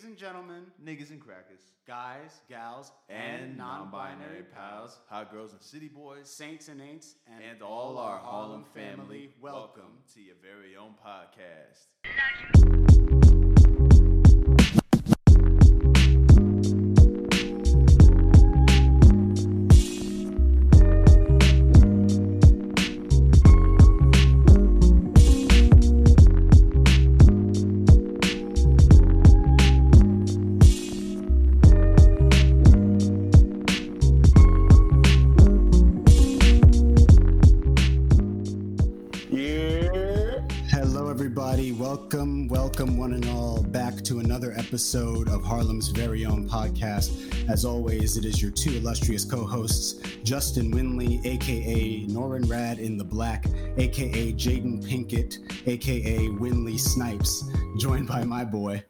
Ladies and gentlemen, niggas and crackers, guys, gals, and non-binary pals, hot girls and city boys, saints and ain'ts, and, and all our Harlem family, welcome to your very own podcast. Episode of Harlem's very own podcast. As always, it is your two illustrious co hosts, Justin Winley, aka Norin Rad in the Black, aka Jaden Pinkett, aka Winley Snipes, joined by my boy.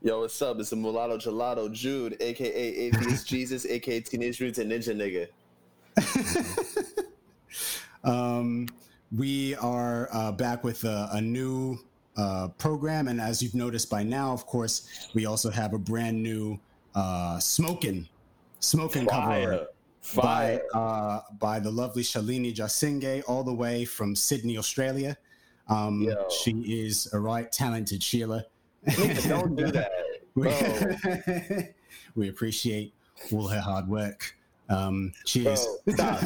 Yo, what's up? It's a mulatto gelato Jude, aka Atheist Jesus, aka Teenage Mutant Ninja Nigga. Um, we are uh, back with a, a new uh, program, and as you've noticed by now, of course, we also have a brand new uh, smoking, smoking cover Fire. by uh, by the lovely Shalini Jasinge, all the way from Sydney, Australia. Um, Yo. she is a right talented Sheila. Don't do that. we, we appreciate all her hard work. Um, cheers. bro, stop.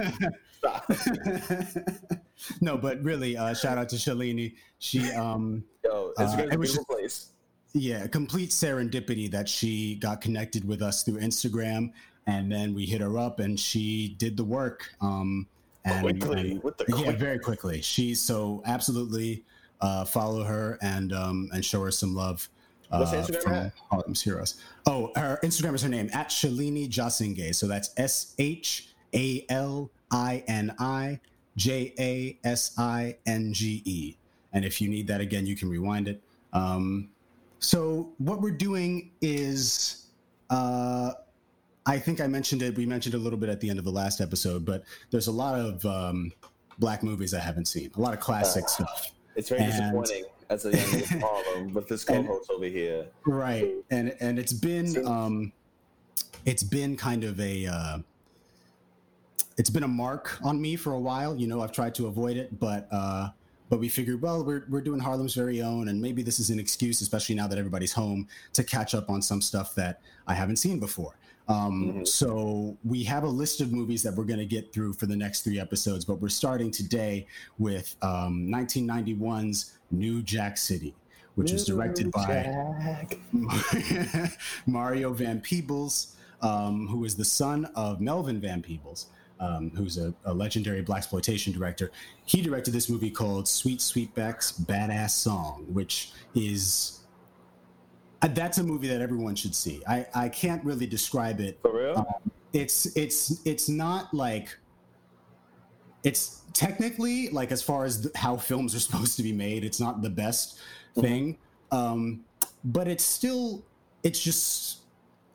Stop. no, but really, uh, shout out to Shalini. She, um, Yo, Uh, Instagram's it a beautiful place. yeah, complete serendipity that she got connected with us through Instagram, and then we hit her up, and she did the work. Um, and, Quickly, and- yeah, quick. very quickly. She's so absolutely uh, follow her and um, and show her some love. Uh, What's her Instagram from at? Harlem's Heroes. Oh, her Instagram is her name at Shalini Jasinge. So that's S H A L I N I J A S I N G E. And if you need that again, you can rewind it. Um, so what we're doing is, uh, I think I mentioned it. We mentioned it a little bit at the end of the last episode, but there's a lot of um, black movies I haven't seen. A lot of classic Uh, stuff. It's very and- disappointing as a young problem with this And- co-host over here. right and and it's been um it's been kind of a uh it's been a mark on me for a while you know i've tried to avoid it but uh but we figured well we're, we're doing harlem's very own and maybe this is an excuse especially now that everybody's home to catch up on some stuff that i haven't seen before. Um, Mhm. so we have a list of movies that we're going to get through for the next three episodes but we're starting today with um, 1991's new jack city which was directed by Mario Van Peebles, um, who is the son of Melvin Van Peebles, um, who's a, a legendary blaxploitation director. He directed this movie called Sweet Sweetback's Badass Song, which is uh, that's a movie that everyone should see. I, I can't really describe it. For real? It's it's it's not like it's technically like as far as th- how films are supposed to be made, it's not the best thing. Um, but it's still it's just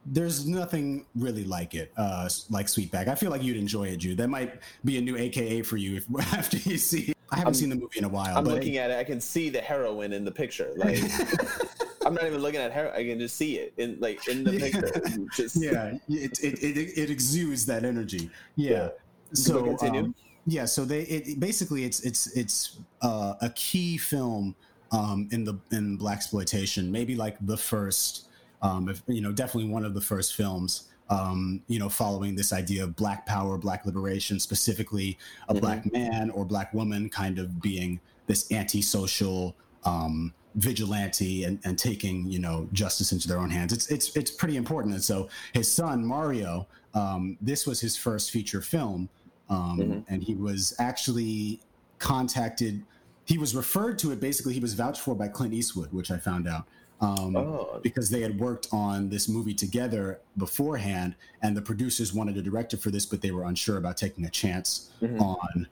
there's nothing really like it, uh, like Sweetback. I feel like you'd enjoy it, Jude. That might be a new AKA for you if, after you see. it. I haven't I'm- seen the movie in a while, I'm but looking at it. I can see the heroine in the picture. Like I'm not even looking at her. I can just see it in like in the Yeah. picture. Just yeah, it, it, it, it exudes that energy. Yeah. So continue. um, yeah, so they it, basically it's it's it's uh, a key film um, in the in blaxploitation, maybe like the first, um, if, you know, definitely one of the first films. Um, you know, following this idea of black power, black liberation, specifically a Mhm. black man or black woman kind of being this antisocial um, vigilante and, and taking you know justice into their own hands. It's it's it's pretty important. And so his son Mario, um, this was his first feature film, um, Mhm. and he was actually contacted. He was referred to it. Basically, he was vouched for by Clint Eastwood, which I found out. Um, Oh, because they had worked on this movie together beforehand, and the producers wanted a director for this, but they were unsure about taking a chance Mhm. on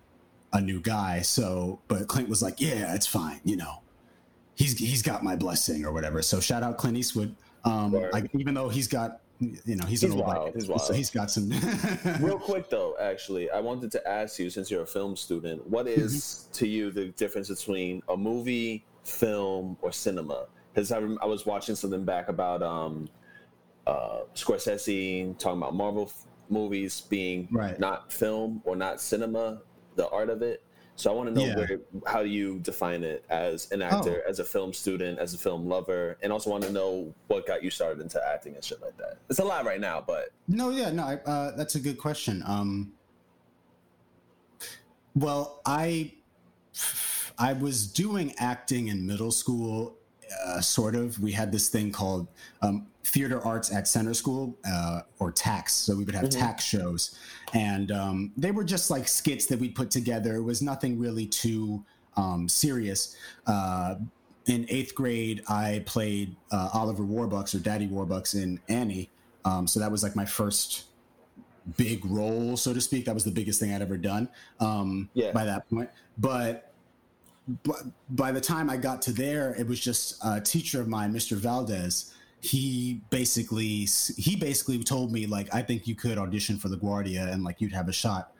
a new guy. So, but Clint was like, "Yeah, it's fine," you know. He's he's got my blessing or whatever. So shout out Clint Eastwood. Um, like even though he's got, you know, he's, He's an old wild, he's so he's got some. Real quick though, actually, I wanted to ask you, since you're a film student, what is to you the difference between a movie, film, or cinema? Because I, rem- I was watching something back about um, uh, Scorsese talking about Marvel f- movies being Right. not film or not cinema, the art of it. So I want to know Yeah. where how do you define it as an actor, as a film student, as a film lover, and also want to know what got you started into acting and shit like that. It's a lot right now, but No, yeah, no, I, uh, that's a good question. Um, well, I I was doing acting in middle school, uh, sort of. We had this thing called um, theater arts at center school, uh, or tax. So we would have tax shows, and um, they were just like skits that we'd put together. It was nothing really too um, serious. Uh, in eighth grade, I played uh, Oliver Warbucks or Daddy Warbucks in Annie. Um, so that was like my first big role, so to speak. That was the biggest thing I'd ever done um, Yeah. by that point. But, but by the time I got to there, it was just a teacher of mine, Mr. Valdez. He basically he basically told me like I think you could audition for LaGuardia and like you'd have a shot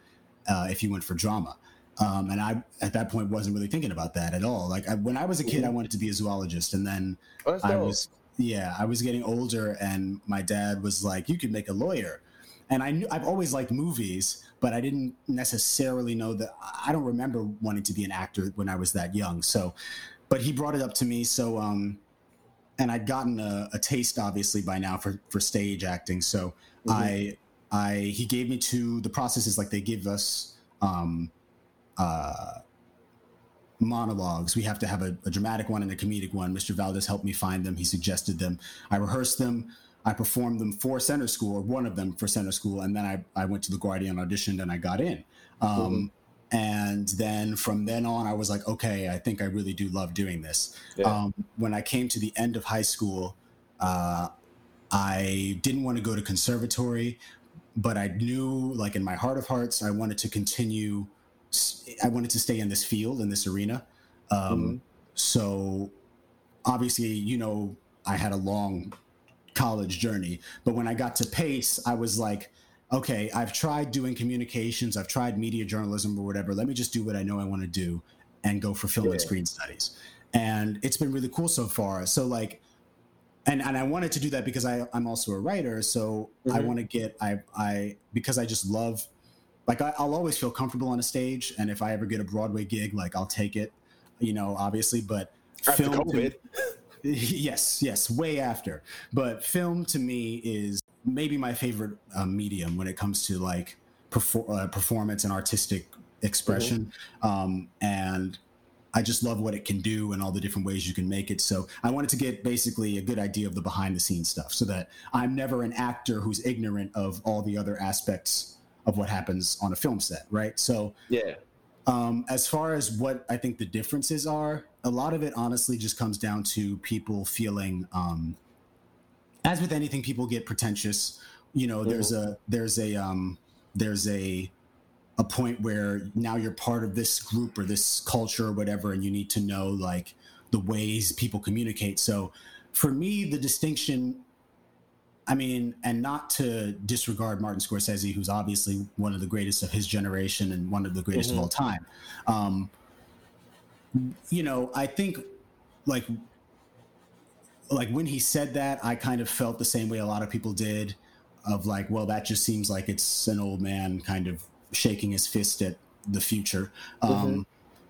uh, if you went for drama. Um, and I at that point wasn't really thinking about that at all. Like I, when I was a kid, I wanted to be a zoologist, and then Oh, I was yeah, I was getting older, and my dad was like, "You could make a lawyer," and I knew I've always liked movies, but I didn't necessarily know that. I don't remember wanting to be an actor when I was that young. So, but he brought it up to me. So, um, and I'd gotten a, a taste, obviously, by now for for stage acting. So I I he gave me to the process is like they give us. Um, uh, monologues. We have to have a, a dramatic one and a comedic one. Mr. Valdez helped me find them. He suggested them. I rehearsed them. I performed them for center school, or one of them for center school, and then I, I went to LaGuardia, auditioned, and I got in. Um, And then from then on, I was like, okay, I think I really do love doing this. Yeah. Um, when I came to the end of high school, uh, I didn't want to go to conservatory, but I knew, like in my heart of hearts, I wanted to continue. I wanted to stay in this field in this arena. Um, So obviously, you know, I had a long college journey, but when I got to Pace, I was like, okay, I've tried doing communications, I've tried media journalism or whatever. Let me just do what I know I want to do and go for film and screen studies. And it's been really cool so far. So like and and I wanted to do that because I I'm also a writer, so I Mhm. want to get I I because I just love like I, I'll always feel comfortable on a stage, and if I ever get a Broadway gig, like I'll take it, you know, obviously. But After film, COVID. Yes, yes, way after. But film to me is maybe my favorite um, medium when it comes to like perfor- uh, performance and artistic expression. Um, and I just love what it can do and all the different ways you can make it. So I wanted to get basically a good idea of the behind the scenes stuff so that I'm never an actor who's ignorant of all the other aspects of what happens on a film set, right? So Yeah. um, as far as what I think the differences are, a lot of it honestly just comes down to people feeling, um, as with anything, people get pretentious. You know, there's a there's a um, there's a a point where now you're part of this group or this culture or whatever, and you need to know like the ways people communicate. So, for me, the distinction I mean, and not to disregard Martin Scorsese, who's obviously one of the greatest of his generation and one of the greatest of all time. Um, you know, I think like like when he said that, I kind of felt the same way a lot of people did, of like, well, that just seems like it's an old man kind of shaking his fist at the future. Um,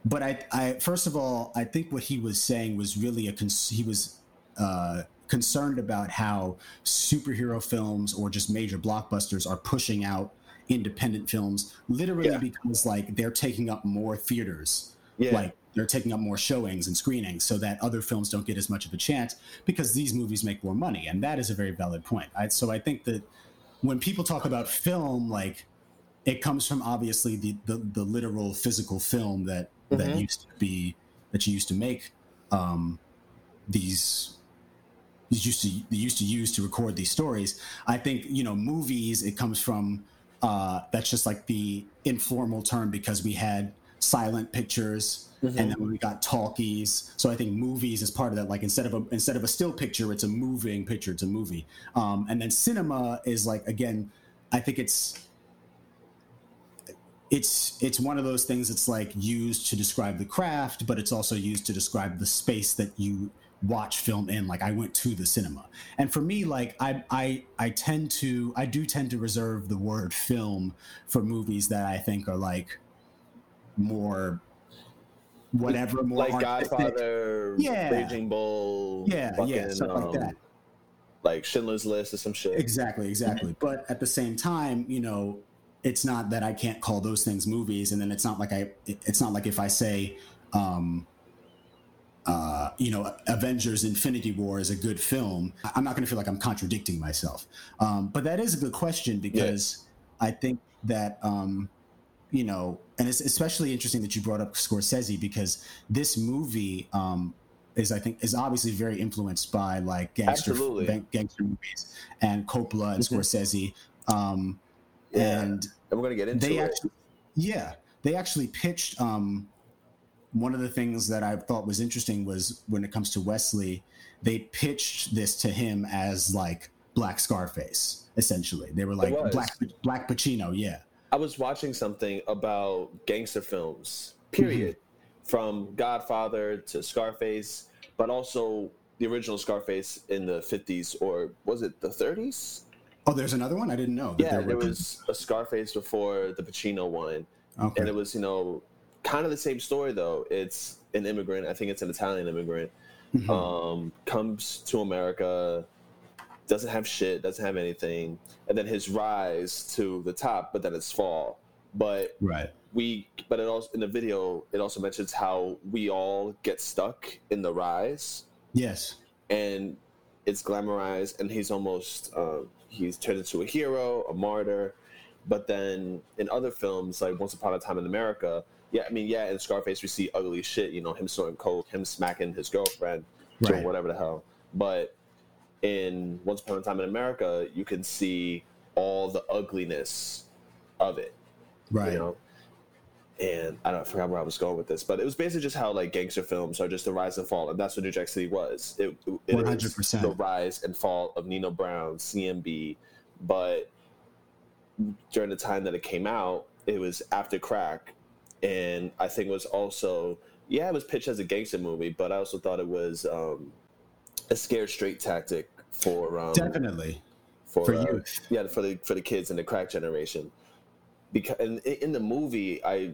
But I, I first of all, I think what he was saying was really a cons- he was uh, concerned about how superhero films or just major blockbusters are pushing out independent films literally Yeah. because like they're taking up more theaters Yeah. like they're taking up more showings and screenings so that other films don't get as much of a chance because these movies make more money and that is a very valid point I, so i think that when people talk about film like it comes from obviously the the, the literal physical film that that Mhm. used to be that you used to make um these you used to you used to use to record these stories i think you know movies it comes from uh that's just like the informal term because we had silent pictures and then when we got talkies. So i think movies is part of that like instead of a instead of a still picture it's a moving picture it's a movie. Um and then cinema is like again i think it's it's it's one of those things that's like used to describe the craft but it's also used to describe the space that you watch film in. Like i went to the cinema. And for me like i i i tend to i do tend to reserve the word film for movies that i think are like more whatever more like artistic. Godfather, Yeah. Raging Bull, yeah yeah fucking, stuff like um, that like Schindler's List or some shit. Exactly, exactly. But at the same time, you know, it's not that I can't call those things movies, and then it's not like I. It's not like if I say, um, uh, you know, Avengers: Infinity War is a good film. I'm not going to feel like I'm contradicting myself. Um, but that is a good question because I think that. Um, you know, and it's especially interesting that you brought up Scorsese because this movie um, is, I think, is obviously very influenced by like gangster gangster movies and Coppola and Mhm. Scorsese. Um, Yeah. And And we're gonna get into they it. actually, yeah, they actually pitched. Um, one of the things that I thought was interesting was when it comes to Wesley, they pitched this to him as like Black Scarface. Essentially, they were like. Black Black Pacino. Yeah. I was watching something about gangster films, period, Mm-hmm. from Godfather to Scarface, but also the original Scarface in the 50s or was it the 30s? Oh, there's another one. I didn't know. that Yeah, there were- was a Scarface before the Pacino one, Okay. and it was you know kind of the same story though. It's an immigrant. I think it's an Italian immigrant. Mhm. Um, comes to America, doesn't have shit, doesn't have anything, and then his rise to the top, but then his fall. But right. we, but it also in the video, it also mentions how we all get stuck in the rise Yes. and it's glamorized and he's almost uh, he's turned into a hero a martyr but then in other films like once upon a time in america yeah i mean yeah in scarface we see ugly shit you know him snorting coke him smacking his girlfriend doing whatever the hell but in once upon a time in america you can see all the ugliness of it Right. you know and I don't I forgot where I was going with this, but it was basically just how like gangster films are just the rise and fall, and that's what New Jack City was. It, it was 100%. the rise and fall of Nino Brown, CMB, but during the time that it came out, it was after crack, and I think it was also yeah, it was pitched as a gangster movie, but I also thought it was um, a scared straight tactic for um, Definitely. for, For uh, youth. yeah for the for the kids in the crack generation because in, in the movie i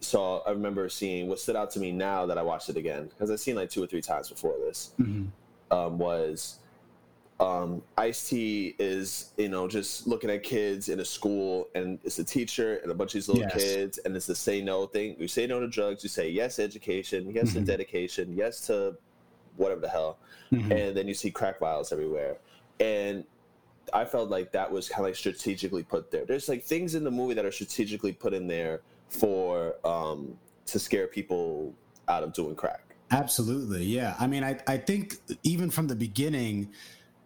saw i remember seeing what stood out to me now that i watched it again because i've seen like two or three times before this Mhm. um, was um, Ice T is you know just looking at kids in a school, and it's a teacher and a bunch of these little Yes. kids, and it's the say no thing. You say no to drugs, you say yes to education, yes to Mhm. dedication, yes to whatever the hell, Mhm. and then you see crack vials everywhere, and I felt like that was kind of like strategically put there. There's like things in the movie that are strategically put in there for um, to scare people out of doing crack. Absolutely, yeah. I mean, I, I think even from the beginning,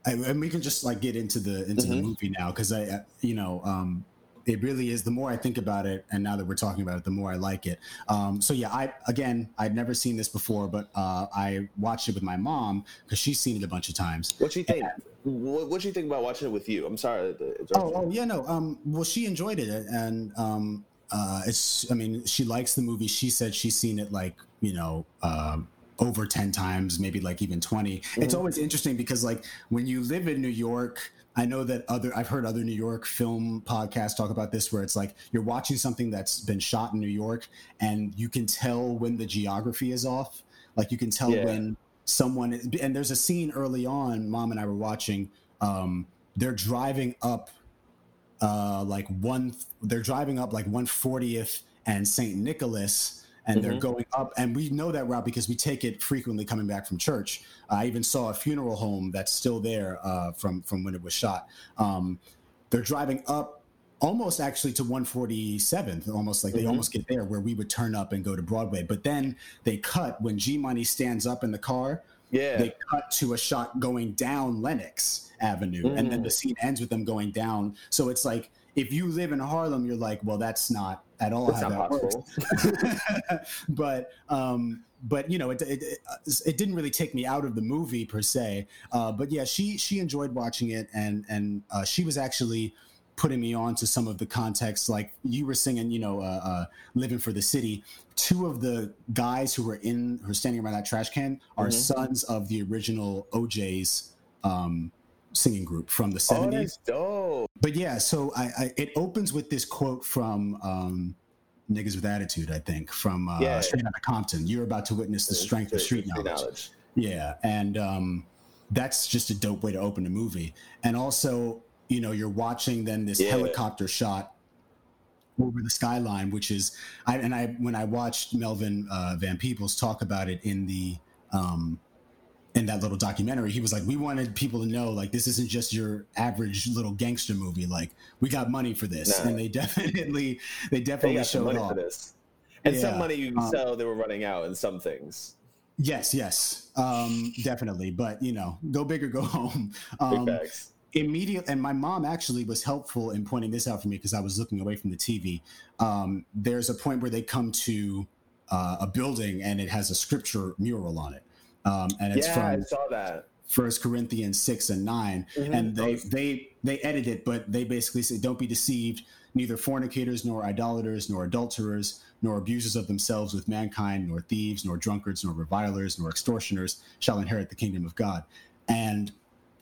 I, and we can just like get into the into the Mhm. movie now because I, I- you know, um, it really is. The more I think about it, and now that we're talking about it, the more I like it. Um, so yeah, I again, I'd never seen this before, but uh, I watched it with my mom because she's seen it a bunch of times. What you think? What what do you think about watching it with you? I'm sorry. Oh, oh yeah, no. Um, well, she enjoyed it, and um, uh, it's. I mean, she likes the movie. She said she's seen it like you know um, over ten times, maybe like even 20 It's Mhm. always interesting because like when you live in New York. I know that other I've heard other New York film podcasts talk about this where it's like you're watching something that's been shot in New York and you can tell when the geography is off. Like you can tell Yeah. when someone and there's a scene early on mom and I were watching um they're driving up uh like one they're driving up like 140th and St. Nicholas and they're Mhm. going up and we know that route because we take it frequently coming back from church. I even saw a funeral home that's still there uh from from when it was shot. Um they're driving up almost actually to 147th almost like they Mhm. almost get there where we would turn up and go to Broadway. But then they cut when G Money stands up in the car Yeah. they cut to a shot going down Lenox Avenue, and then Mm. the scene ends with them going down. So it's like if you live in Harlem, you're like, well, that's not at all That's how that possible. works. but um, but you know, it, it it it didn't really take me out of the movie per se. Uh, but yeah, she she enjoyed watching it, and and uh, she was actually putting me on to some of the context. Like you were singing, you know, uh, uh, "Living for the City." Two of the guys who were in who are standing around that trash can are Mhm. sons of the original O'Jays um, singing group from the Oh, seventies. that's dope. but yeah, so I, I it opens with this quote from um, "Niggas with Attitude," I think, from uh, Yeah. Straight Outta Compton. You're about to witness the strength of street knowledge. Yeah, and um, that's just a dope way to open a movie. And also, you know, you're watching then this Yeah. helicopter shot over the skyline, which is, I, and I when I watched Melvin uh, Van Peebles talk about it in the um, in that little documentary, he was like, we wanted people to know like this isn't just your average little gangster movie. Like we got money for this, and they definitely they They definitely got showed money off. for this. And some money you um, tell they were running out in some things. Yes, yes, um, definitely. But you know, go big or go home. Um, immediate, and my mom actually was helpful in pointing this out for me because I was looking away from the TV. Um, there's a point where they come to uh, a building and it has a scripture mural on it, um, and it's Yeah, I saw that. First Corinthians six and 9 Mhm. and they they they edit it, but they basically say, "Don't be deceived." Neither fornicators, nor idolaters, nor adulterers, nor abusers of themselves with mankind, nor thieves, nor drunkards, nor revilers, nor extortioners shall inherit the kingdom of God. And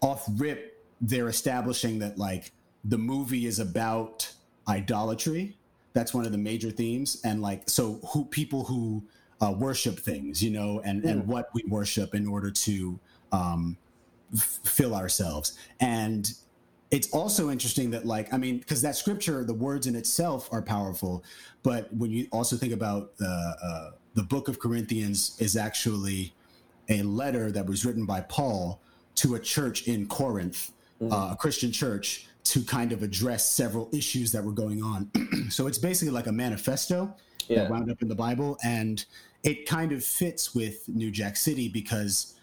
off rip, they're establishing that like the movie is about idolatry. That's one of the major themes, and like so, who people who uh, worship things, you know, and and what we worship in order to um, f- fill ourselves. And it's also interesting that like i mean because that scripture the words in itself are powerful but when you also think about the uh, the book of corinthians is actually a letter that was written by paul to a church in corinth uh, a christian church to kind of address several issues that were going on so it's basically like a manifesto Yeah. that wound up in the bible and it kind of fits with new jack city because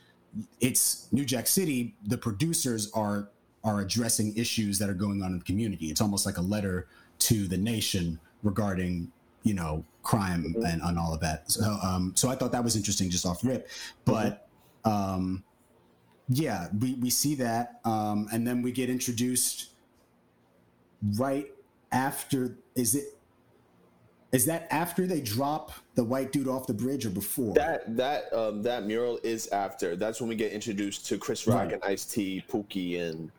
it's New Jack City. The producers are are addressing issues that are going on in the community. It's almost like a letter to the nation regarding you know crime and, and all of that. So, um, so I thought that was interesting just off rip. But um, yeah, we we see that, um, and then we get introduced right after. Is it? Is that after they drop the white dude off the bridge or before? That that um that mural is after. That's when we get introduced to Chris Rock Right. and Ice T, Pookie, and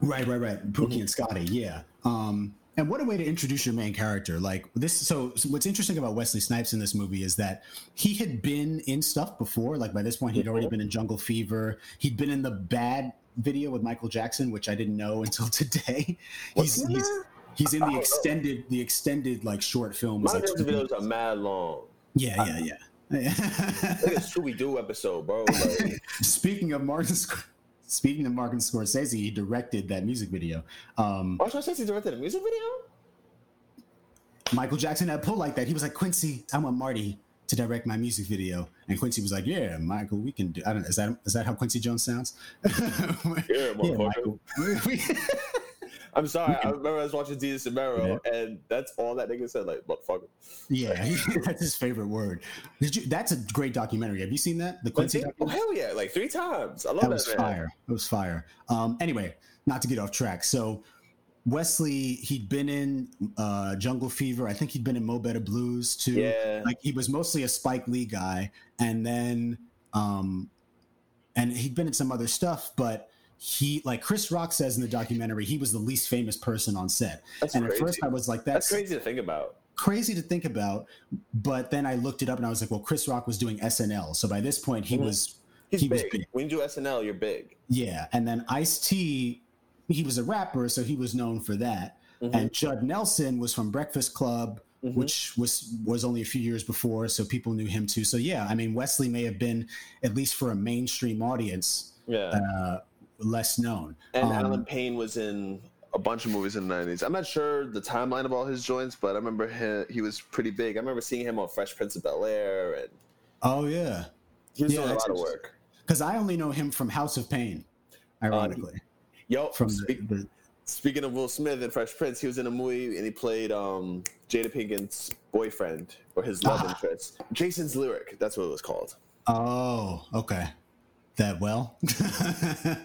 Right, right, right. Pookie and Scotty, yeah. Um, and what a way to introduce your main character. Like this. So, so what's interesting about Wesley Snipes in this movie is that he had been in stuff before. Like by this point, he'd already been in Jungle Fever. He'd been in the Bad video with Michael Jackson, which I didn't know until today. What's He's he's he's in the know. extended the extended like short film. my like music videos are mad long. Yeah, yeah, yeah. At Scooby Doo episode, bro. Like, Speaking of Martin, speaking of Martin Scorsese, he directed that music video. Um, Marshall says he directed a music video. Michael Jackson had pull like that. He was like, Quincy, I want Marty to direct my music video. And Quincy was like, Yeah, Michael, we can do I don't know, is that is that how Quincy Jones sounds? Yeah, motherfucker. Michael. I'm sorry. I remember I was watching Jesus and Mero, Yeah. and that's all that nigga said. Like, motherfucker. yeah, that's his favorite word. Did you that's a great documentary. Have you seen that? The Quincy Quincy? Oh hell yeah! Like three times. I love that that, was man. fire. It was fire. Um, anyway, not to get off track. So Wesley, he'd been in uh, Jungle Fever. I think he'd been in Mo Better Blues too. Yeah. Like he was mostly a Spike Lee guy, and then um, and he'd been in some other stuff, but he like Chris Rock says in the documentary, he was the least famous person on set. That's and crazy. at first I was like, That's that's, crazy to think about. crazy to think about. But then I looked it up and I was like, well, Chris Rock was doing SNL, so by this point he Mhm. was He's he was big. big. When you do SNL, you're big. Yeah, and then Ice T, he was a rapper, so he was known for that. Mhm. And Judd Nelson was from Breakfast Club, Mhm. which was was only a few years before, so people knew him too. So yeah, I mean Wesley may have been at least for a mainstream audience Yeah. uh, less known. and um, Allen Payne was in a bunch of movies in the 90s. I'm not sure the timeline of all his joints, but I remember he, he was pretty big. I remember seeing him on Fresh Prince of Bel Air, and Oh yeah, he was Yeah, doing a lot of work. because I only know him from House of Payne, ironically. Yo, from the, speak, the speaking of Will Smith and Fresh Prince, he was in a movie and he played um, Jada Pinkett's boyfriend or his love Ah. interest. Jason's Lyric, that's what it was called. Oh, okay. That well,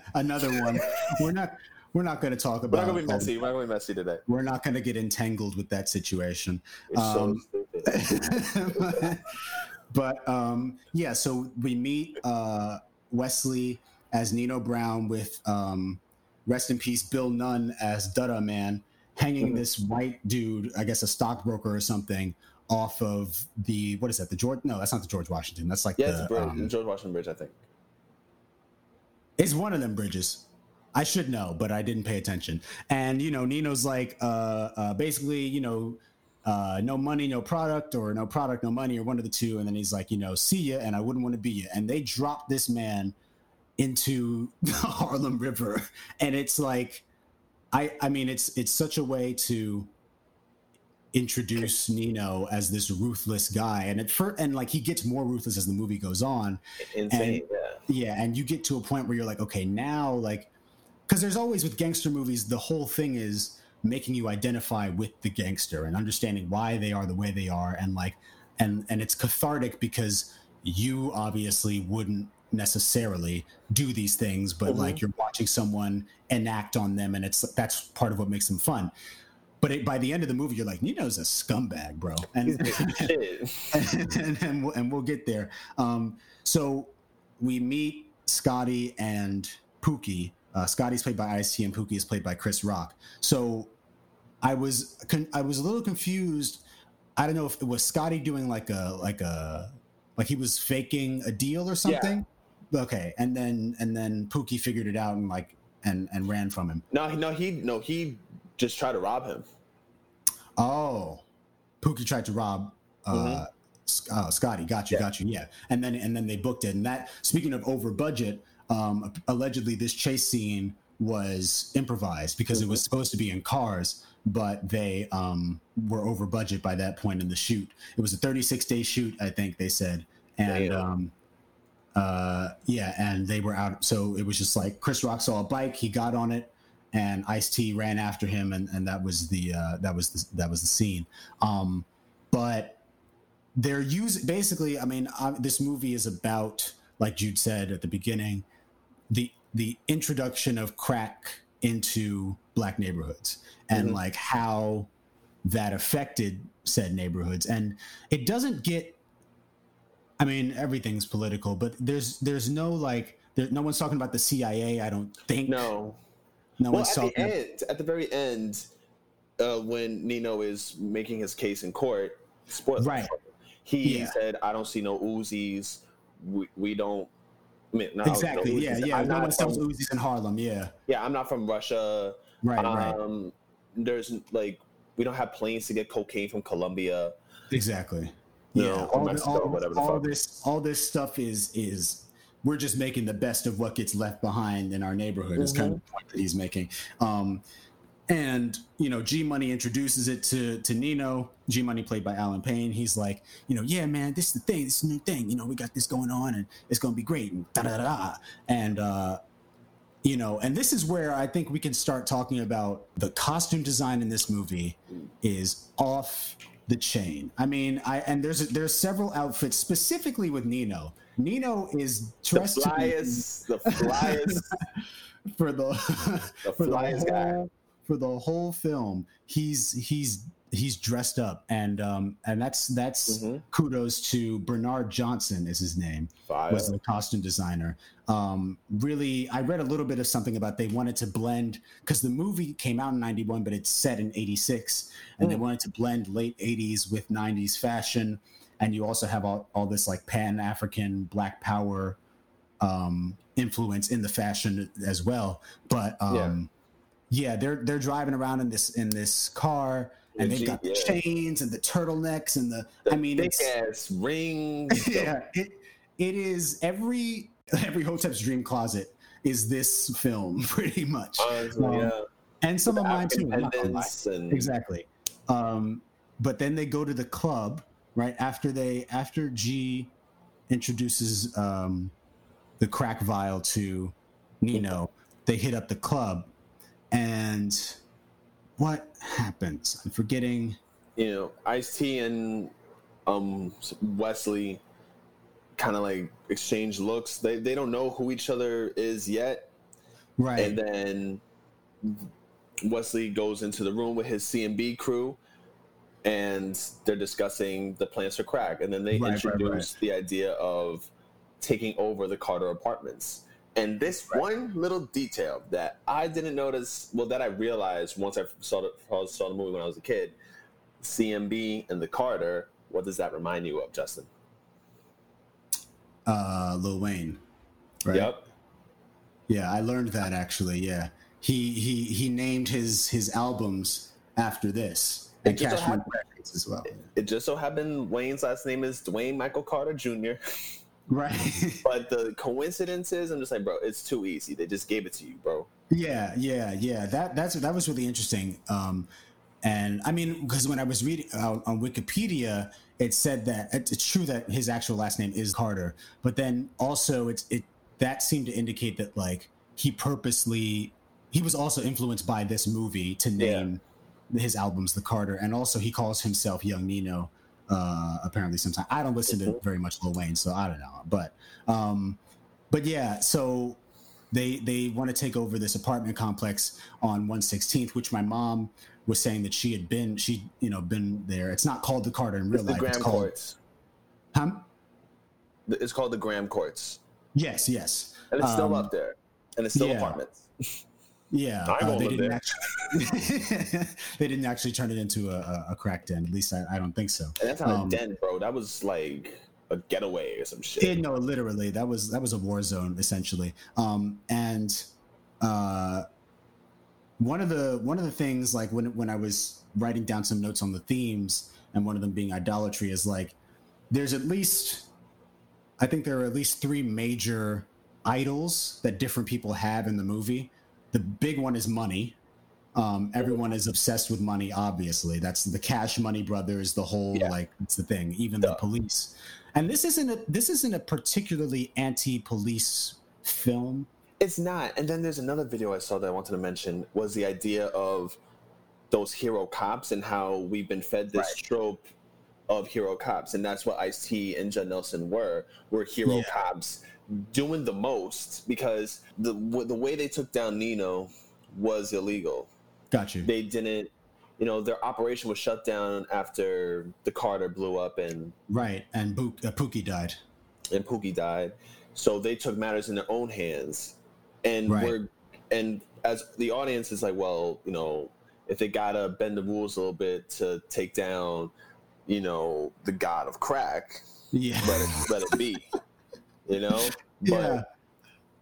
another one. We're not we're not going to talk We're about. not gonna be messy. We're not gonna be messy today. We're not going to get entangled with that situation. Um, so stupid. but um, yeah, so we meet uh, Wesley as Nino Brown with um, rest in peace Bill Nunn as Duh Duh Man, hanging Mhm. this white dude, I guess a stockbroker or something, off of the what is that? The George? No, that's not the George Washington. That's like Yeah, the it's bridge, um, George Washington Bridge, I think. It's one of them bridges. I should know, but I didn't pay attention. And you know, Nino's like, uh, uh, basically, you know, uh, no money, no product, or no product, no money, or one of the two. And then he's like, you know, see ya, and I wouldn't want to be ya. And they drop this man into the Harlem River, and it's like, I, I mean, it's it's such a way to introduce Nino as this ruthless guy, and at first, and like he gets more ruthless as the movie goes on. Insane. yeah. Yeah, and you get to a point where you're like, okay, now like, because there's always with gangster movies, the whole thing is making you identify with the gangster and understanding why they are the way they are, and like, and and it's cathartic because you obviously wouldn't necessarily do these things, but Mhm. like you're watching someone enact on them, and it's that's part of what makes them fun. But it, by the end of the movie, you're like, Nino's a scumbag, bro, and Shit. and, and, we'll, and we'll get there. Um, so we meet Scotty and Pookie. Uh, Scotty's played by Ice T, and Pookie is played by Chris Rock. So I was con- I was a little confused. I don't know if it was Scotty doing like a like a like he was faking a deal or something. Okay, and then and then Pookie figured it out and like and and ran from him. No, no, he no, he just try to rob him. Oh, Pookie tried to rob uh, Mhm. Uh, Scotty. Got you, Yeah. got you. Yeah, and then and then they booked it. And that speaking of over budget, um, allegedly this chase scene was improvised because it was supposed to be in cars, but they um, were over budget by that point in the shoot. It was a 36 day shoot, I think they said, and um, uh, yeah, and they were out. So it was just like Chris Rock saw a bike, he got on it, and Ice T ran after him, and, and that was the uh, that was the, that was the scene. Um, but they're using basically. I mean, uh, this movie is about, like Jude said at the beginning, the the introduction of crack into black neighborhoods and Mhm. like how that affected said neighborhoods and it doesn't get i mean everything's political but there's there's no like there, no one's talking about the cia i don't think No. No Well, one's at the end, at the very end, uh, when Nino is making his case in court, spoiler, Right. he Yeah. said, "I don't see no Uzis. We, we don't." I mean, no, I no exactly yeah yeah I'm no not one sells from, uzis in harlem yeah yeah, I'm not from Russia. right right Um, there's like we don't have planes to get cocaine from Colombia. Exactly. No, yeah. or All, the- all, whatever the all this all this stuff is is we're just making the best of what gets left behind in our neighborhood is kind of Mm-hmm. the point that he's making. Um and you know, G Money introduces it to to Nino. G Money played by Allen Payne. He's like, you know, yeah, man, this is the thing. This is a new thing. You know, we got this going on, and it's gonna be great. And da da. da. And uh, you know, and this is where I think we can start talking about the costume design in this movie is off the chain. I mean, I and there's there's several outfits specifically with Nino. Nino is The dressed to flyest, the flyest, for the the for the flyest guy. whole for the whole film. He's he's he's dressed up and um and that's that's Mhm. kudos to Bernard Johnson is his name Fire. was the costume designer. Um, really, I read a little bit of something about they wanted to blend because the movie came out in '91, but it's set in '86, and they Mm. wanted to blend late '80s with '90s fashion. And you also have all, all this like Pan African Black Power um, influence in the fashion as well. But um, yeah. they're they're driving around in this in this car, and The they've got the yeah. chains and the turtlenecks and the. The I mean, ass rings. yeah, it it is every every Hotep's dream closet is this film pretty much, honestly, Um, yeah. and some The of mine too. African I'm not gonna lie. pendants and Exactly. Um, but then they go to the club right after they after G introduces um, the crack vial to Nino. They hit up the club, and what happens? I'm forgetting. you know, Ice T and um Wesley kind of like exchange looks. They they don't know who each other is yet, Right. and then Wesley goes into the room with his CMB crew, and they're discussing the plans for crack, and then they Right, right, introduce right. the idea of taking over the Carter apartments. And this one little detail that I didn't notice, well, that I realized once I saw the, saw the movie when I was a kid, CMB and the Carter. What does that remind you of, Justin? Uh, Lil Wayne. Right. Yep. Yeah, I learned that actually. Yeah, he he he named his his albums after this, and It just so Cash Money happened- Records as well. It just so happened Wayne's last name is Dwayne Michael Carter Jr. Right. But the coincidences, I'm just like, bro, it's too easy. They just gave it to you, bro. yeah, yeah, yeah. That that's that was really interesting. Um, and I mean, because when I was reading uh, on Wikipedia, it said that it's true that his actual last name is Carter, but then also it's it that seemed to indicate that like he purposely he was also influenced by this movie to name his albums the Carter, and also he calls himself Young Nino. Uh, apparently, sometimes I don't listen to very much Lil Wayne, so I don't know. But um, but yeah, so they they want to take over this apartment complex on 116th, which my mom was saying that she had been she you know been there. It's not called the Carter in real It's the life. It's Graham called Courts. huh? It's called the Graham Courts. Yes, yes. And it's still Um, up there. And it's still yeah. apartments. Yeah, uh, they didn't actually. they didn't actually turn it into a, a, crack den. At least I, I don't think so. And that's not Um, a den, bro. That was like a getaway or some shit. Yeah, no, literally, that was that was a war zone essentially. Um, and uh, one of the one of the things, like when when I was writing down some notes on the themes, and one of them being idolatry, is like there's at least, I think there are at least three major idols that different people have in the movie. The big one is money. Um, everyone is obsessed with money. Obviously, that's the Cash Money Brothers. The whole Yeah. like it's the thing. Even the police. And this isn't a this isn't a particularly anti-police film. It's not. And then there's another video I saw that I wanted to mention was the idea of those hero cops and how we've been fed this trope of hero cops, and that's what Ice T and Judd Nelson were. Were hero Yeah. cops doing the most because the w- the way they took down Nino was illegal. Got you. They didn't. You know, their operation was shut down after the Carter blew up and right. And Book, uh, Pookie died. and Pookie died. So they took matters in their own hands, and Right. we're and as the audience is like, well, you know, if they gotta bend the rules a little bit to take down, you know, the god of crack, Yeah. let it let it be, you know. yeah.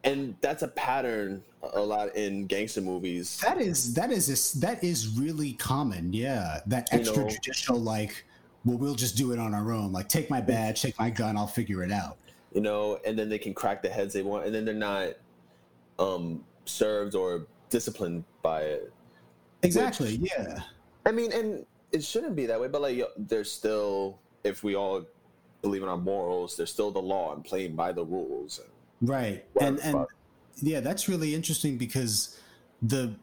and that's a pattern a lot in gangster movies. That is that is this that is really common. Yeah, that You know- extrajudicial like, well, we'll just do it on our own. Like, take my badge, take my gun, I'll figure it out. you know, and then they can crack the heads they want, and then they're not um served or disciplined by it. Exactly. Yeah. I mean, and it shouldn't be that way, but like, there's still, if we all believe in our morals, there's still the law and playing by the rules. Right. And and yeah, that's really interesting because the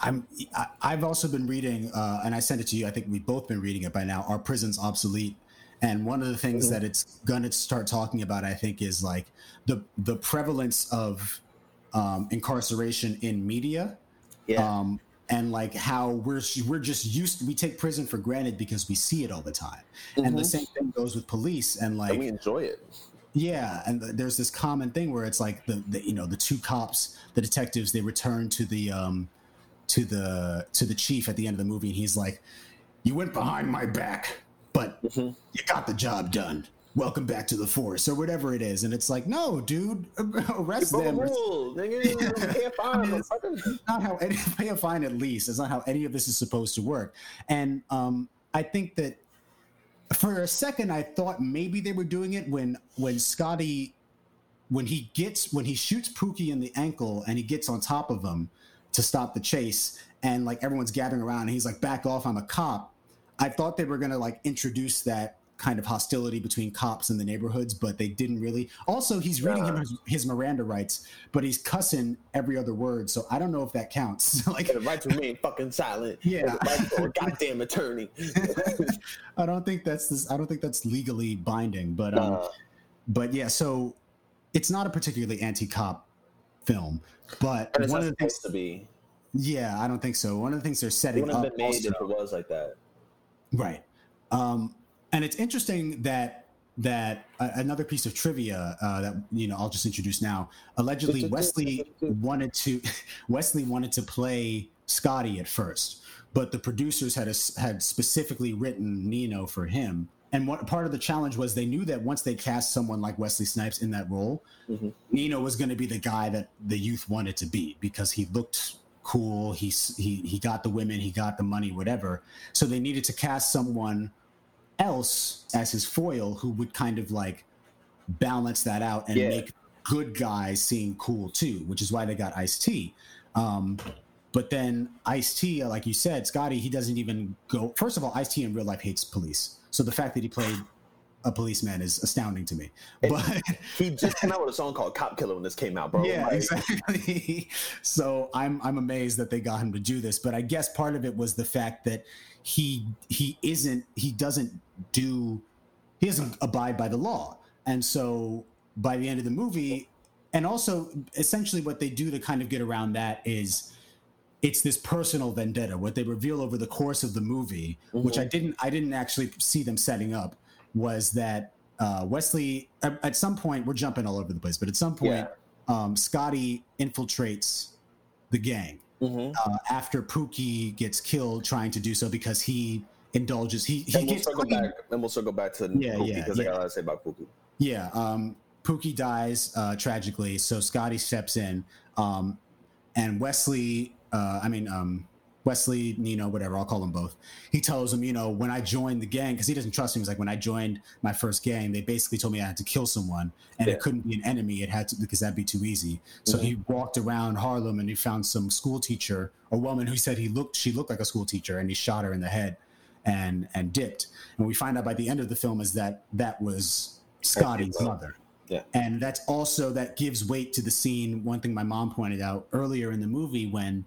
I'm I, I've also been reading, uh, and I sent it to you. I think we've both been reading it by now. Are Prisons obsolete, and one of the things Mm-hmm. that it's going to start talking about, I think, is like the the prevalence of um, incarceration in media. Yeah, um, and like how we're we're just used we take prison for granted because we see it all the time and the Mhm. same thing goes with police and like and we enjoy it. yeah and th- there's this common thing where it's like the, the you know the two cops the detectives they return to the um to the to the chief at the end of the movie and he's like you went behind my back but Mhm. you got the job done welcome back to the force or whatever it is and it's like no dude arrest them rules, nigga. You pay a fine, mean, it's- motherfucker. not how any pay a fine at least. It's not how any of this is supposed to work. And um, I think that for a second I thought maybe they were doing it when when Scotty when he gets when he shoots Pookie in the ankle and he gets on top of him to stop the chase and like everyone's gathering around and he's like back off I'm a cop. I thought they were gonna like introduce that kind of hostility between cops and the neighborhoods, but they didn't really. Also, he's reading him his, his Miranda rights, but he's cussing every other word, so I don't know if that counts. like, the rights remain fucking silent. Yeah. The right a goddamn attorney. I don't think that's this. I don't think that's legally binding, but um, Nah. but yeah. So it's not a particularly anti-cop film, but one of the things to be. Yeah, I don't think so. One of the things they're setting wouldn't up have been made also- if it was like that. Right. Um, and it's interesting that that uh, another piece of trivia uh, that you know I'll just introduce now. Allegedly, Wesley wanted to Wesley wanted to play Scotty at first, but the producers had a, had specifically written Nino for him. And what part of the challenge was they knew that once they cast someone like Wesley Snipes in that role, Mhm. Nino was going to be the guy that the youth wanted to be because he looked cool. He he he got the women, he got the money, whatever. So they needed to cast someone else as his foil who would kind of like balance that out and Yeah. make good guys seem cool too, which is why they got Ice T. Um, but then Ice T, like you said, Scotty, he doesn't even go. First of all, Ice T in real life hates police, so the fact that he played a policeman is astounding to me. And- But He just came out with a song called "Cop Killer" when this came out, bro. yeah, Like, exactly. so I'm I'm amazed that they got him to do this, but I guess part of it was the fact that he he isn't he doesn't do he doesn't abide by the law, and so by the end of the movie, and also essentially what they do to kind of get around that is it's this personal vendetta. What they reveal over the course of the movie, which I didn't I didn't actually see them setting up, was that uh, Wesley at, at some point we're jumping all over the place, but at some point um, Scotty infiltrates the gang Mhm. uh, after Pookie gets killed trying to do so because he indulges. He he And we'll gets circle clean. back. And we'll circle back to Yeah, Pookie yeah, because I yeah. got a lot to say about Pookie. Yeah, um, Pookie dies uh, tragically, so Scotty steps in, um, and Wesley. Uh, I mean, um, Wesley, Nino, whatever. I'll call them both. He tells him, you know, when I joined the gang, because he doesn't trust him. He's like, when I joined my first gang, they basically told me I had to kill someone, and Yeah. it couldn't be an enemy. It had to because that'd be too easy. So mm-hmm. he walked around Harlem and he found some school teacher, a woman who said he looked, she looked like a school teacher, and he shot her in the head, and and dipped. And we find out by the end of the film is that that was Scotty's mother. Yeah. And that's also that gives weight to the scene. One thing my mom pointed out earlier in the movie when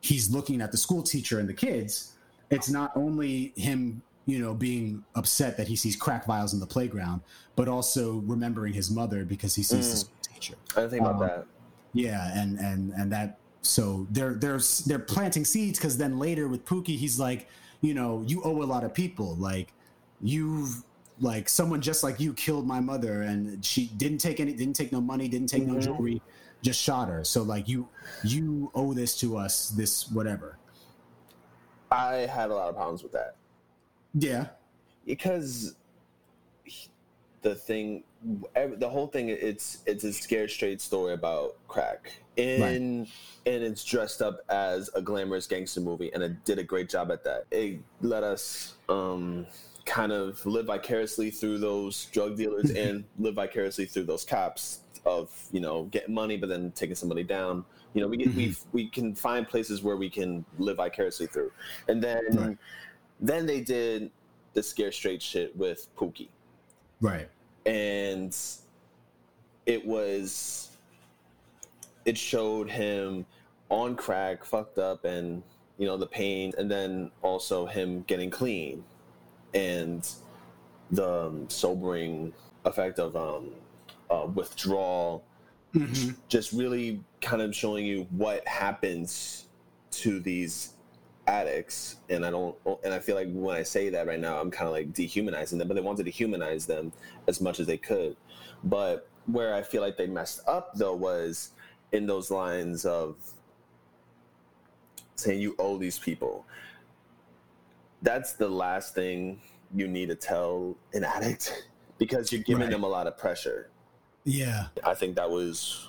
he's looking at the school teacher and the kids, it's not only him, you know, being upset that he sees crack vials in the playground, but also remembering his mother because he sees the Mm. school teacher. I think about Um, that. Yeah, and and and that so they're they're they're planting seeds because then later with Pookie, he's like, you know, you owe a lot of people. Like you've like someone just like you killed my mother, and she didn't take any, didn't take no money, didn't take no Mhm. jewelry, just shot her. So like you you owe this to us, this whatever. I had a lot of problems with that Yeah, because the thing, the whole thing, it's it's a scared straight story about crack, and and it's dressed up as a glamorous gangster movie, and it did a great job at that. It let us um, kind of live vicariously through those drug dealers and live vicariously through those cops of you know getting money, but then taking somebody down. You know, we get, we we can find places where we can live vicariously through, and then Right. then they did the scare straight shit with Pookie right. and it was it showed him on crack fucked up and you know the pain and then also him getting clean and the um, sobering effect of um uh, withdrawal Mhm. just really kind of showing you what happens to these addicts and i don't and i feel like when i say that right now i'm kind of like dehumanizing them but they wanted to humanize them as much as they could but where i feel like they messed up though was in those lines of saying you owe these people that's the last thing you need to tell an addict because you're giving Right. them a lot of pressure Yeah. I think that was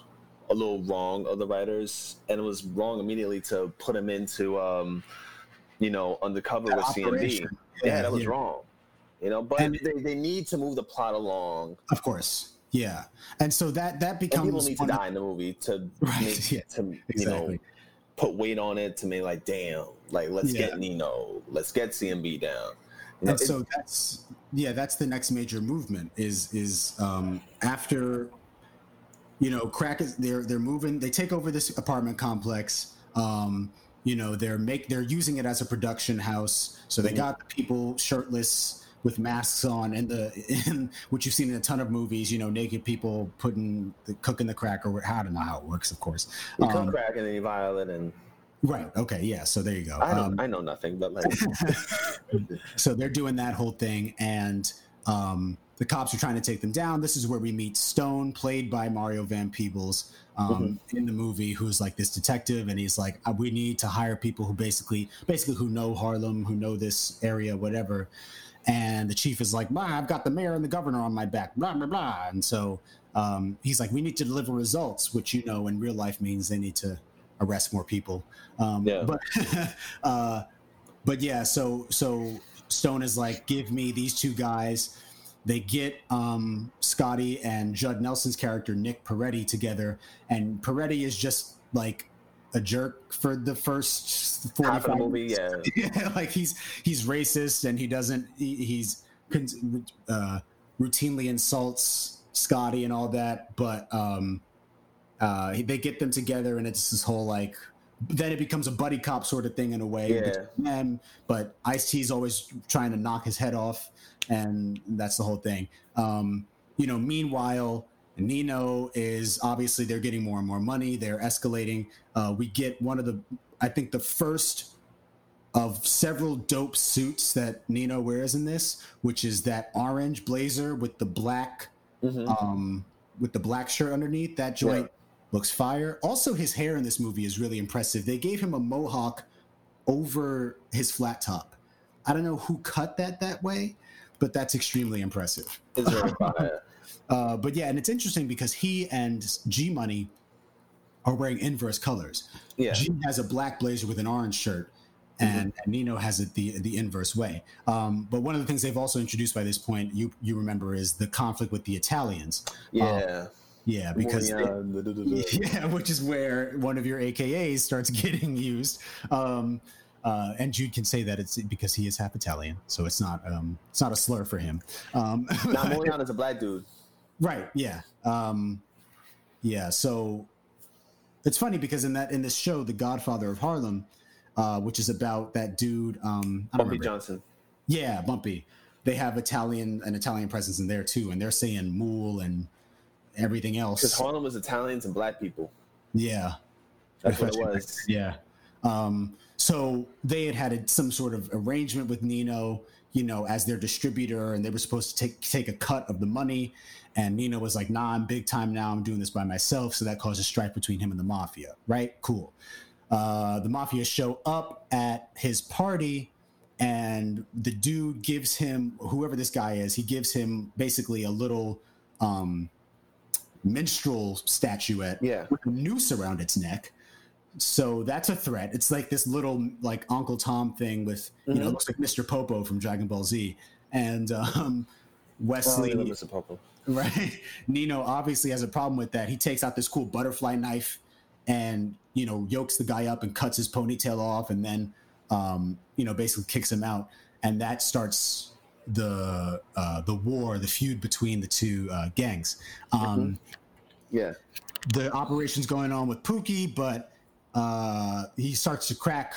a little wrong of the writers, and it was wrong immediately to put him into, um, you know, undercover That with CMB. operation. Yeah, that was yeah. wrong. You know, but And- they, they need to move the plot along, Of course. Yeah. And so that that and becomes people need to one of- die in the movie to Right, make, yeah, to you know put weight on it to make like damn, like let's Yeah. get Nino, let's get CMB down. You know, and so that's yeah that's the next major movement is is um after you know crack is they're they're moving they take over this apartment complex um you know they're make they're using it as a production house so they Mhm. got the people shirtless with masks on and the in which you've seen in a ton of movies you know naked people putting the cooking the crack or I don't know how it works of course you cook um, crack and then you violate and Right. Okay. Yeah. So there you go. I don't. Um, I know nothing, but like, so they're doing that whole thing, and um, the cops are trying to take them down. This is where we meet Stone, played by Mario Van Peebles, um, in the movie, who's like this detective, and he's like, "Uh, "We need to hire people who basically, basically, who know Harlem, who know this area, whatever." And the chief is like, "Bah, "I've got the mayor and the governor on my back." Blah blah blah. And so um, he's like, "We need to deliver results," which you know in real life means they need to arrest more people. Um, Yeah. But uh, but yeah, so so Stone is like, give me these two guys. They get um, Scotty and Judd Nelson's character Nick Peretti together, and Peretti is just like a jerk for the first half of the 45 movie, yeah, yeah, like he's he's racist and he doesn't he, he's uh, routinely insults Scotty and all that, but um, uh, they get them together and it's this whole like then it becomes a buddy cop sort of thing in a way Yeah. them, but Ice T's always trying to knock his head off, and that's the whole thing. Um, you know, meanwhile. Nino is obviously they're getting more and more money. They're escalating. Uh, we get one of the, I think the first of several dope suits that Nino wears in this, which is that orange blazer with the black Mhm. um with the black shirt underneath. That joint looks fire. Also, his hair in this movie is really impressive. They gave him a mohawk over his flat top. I don't know who cut that that way, but that's extremely impressive. it's very fire. Uh, but yeah, and it's interesting because he and G Money are wearing inverse colors. Yeah, G has a black blazer with an orange shirt, and, and Nino has it the the inverse way. Um, but one of the things they've also introduced by this point, you you remember, is the conflict with the Italians. yeah. Yeah, because they- yeah, yeah, which is where one of your AKAs starts getting used. Um, uh, and Jude can say that it's because he is half Italian, so it's not um, it's not a slur for him. Um, now Molion is a black dude. Right. Yeah. Um, yeah. So it's funny because in that in this show, The Godfather of Harlem, uh, which is about that dude. Um, Bumpy remember. Johnson. Yeah, Bumpy. They have Italian an Italian presence in there too, and they're saying "mool" and everything else. Because. Harlem was Italians and black people. Yeah. That's what it was. Yeah. Um, so they had had a, some sort of arrangement with Nino, you know, as their distributor, and they were supposed to take take a cut of the money. And Nino was like, "Nah, I'm big time now. I'm doing this by myself." So that caused a strife between him and the mafia. Right? Cool. Uh, the mafia show up at his party, and the dude gives him whoever this guy is. He gives him basically a little um, minstrel statuette Yeah. with a noose around its neck. So that's a threat. It's like this little like Uncle Tom thing with you know, it Mhm. looks like Mr. Popo from Dragon Ball Z. And um Wesley Oh, Mr. Popo. right? Nino obviously has a problem with that. He takes out this cool butterfly knife and, you know, yokes the guy up and cuts his ponytail off and then, um, you know, basically kicks him out. And that starts the uh, the war, the feud between the two uh, gangs. Um, Yeah. The operation's going on with Pookie, but uh, he starts to crack,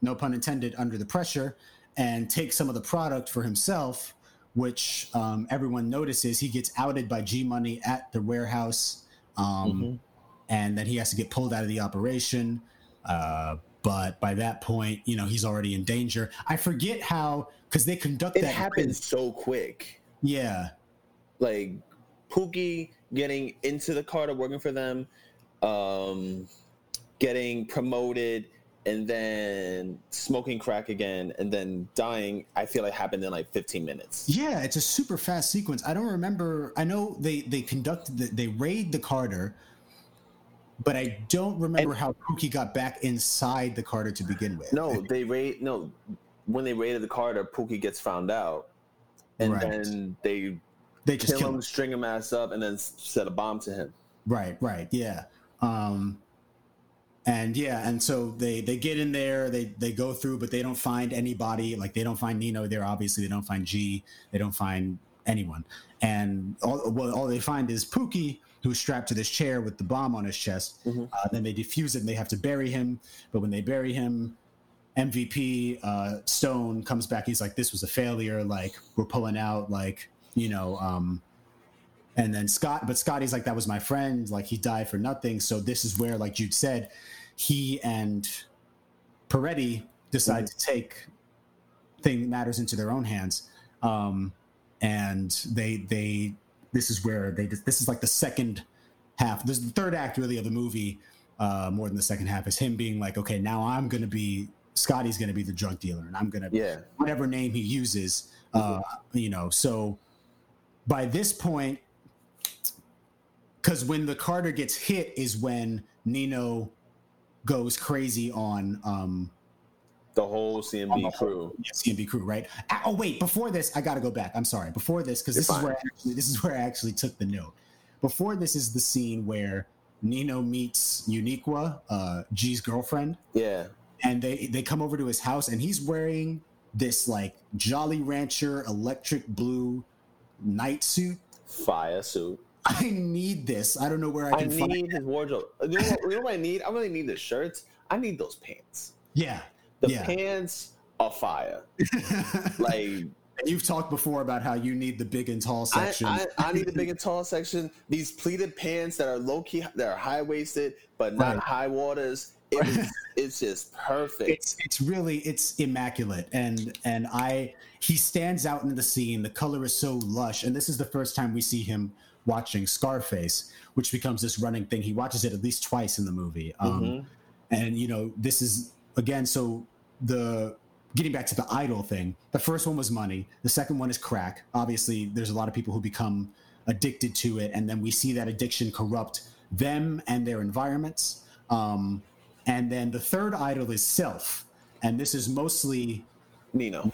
no pun intended, under the pressure and take some of the product for himself, which um, everyone notices. He gets outed by G Money at the warehouse, um, and then he has to get pulled out of the operation. Uh, but by that point, you know he's already in danger. I forget how because they conduct It that. happened so quick. Yeah, Like Pookie getting into the Carter working for them, um, getting promoted, and then smoking crack again, and then dying. I feel like happened in like 15 minutes. Yeah, it's a super fast sequence. I don't remember. I know they they conducted the, they raid the Carter, but I don't remember And- how Pookie got back inside the Carter to begin with. No, they raid. No, when they raided the Carter, Pookie gets found out, and Right. then they they just kill kill him, him. string him ass up, and then set a bomb to him. Right, right, yeah. Um, and yeah, and so they they get in there, they they go through, but they don't find anybody. Like they don't find Nino there. Obviously, they don't find G. They don't find anyone. And all well, all they find is Pookie, who's strapped to this chair with the bomb on his chest. Mhm. Uh, then they defuse it, and they have to bury him. But when they bury him, MVP uh, Stone comes back. He's like, "This was a failure. Like we're pulling out. Like you know." Um, and then Scott, but Scotty's like, that was my friend. Like he died for nothing. So this is where, like Jude said, he and Peretti decide to take thing matters into their own hands, um, and they they this is where they this is like the second half. This is the third act really of the movie. Uh, more than the second half is him being like, okay, now I'm gonna be Scotty's gonna be the drug dealer, and I'm gonna Yeah. whatever name he uses. Uh, you know, so by this point, because when the Carter gets hit is when Nino goes crazy on um The whole CMB crew. yeah, CMB crew, right? Oh wait, before this, I got to go back. I'm sorry. Before this, because this is where I actually this is where I actually took the note. Before this is the scene where Nino meets Uniqua, uh, G's girlfriend, Yeah. and they they come over to his house, and he's wearing this like Jolly Rancher electric blue night suit. Fire suit. I need this. I don't know where I I can find. It. I need his wardrobe. You know, what, you know what I need? I really need the shirts. I need those pants. Yeah, The Yeah. pants are fire. Like you've talked before about how you need the big and tall section. I, I need the big and tall section. These pleated pants that are low key, that are high waisted but not Right. high waters. It was, it's just perfect. it's it's really it's immaculate and and i he stands out in the scene the color is so lush and this is the first time we see him watching scarface which becomes this running thing. He watches it at least twice in the movie. Um Mhm. and you know this is again so the getting back to the idol thing the first one was money. The second one is crack. Obviously there's a lot of people who become addicted to it and then we see that addiction corrupt them and their environments. Um, and then the third idol is self. And this is mostly Nino.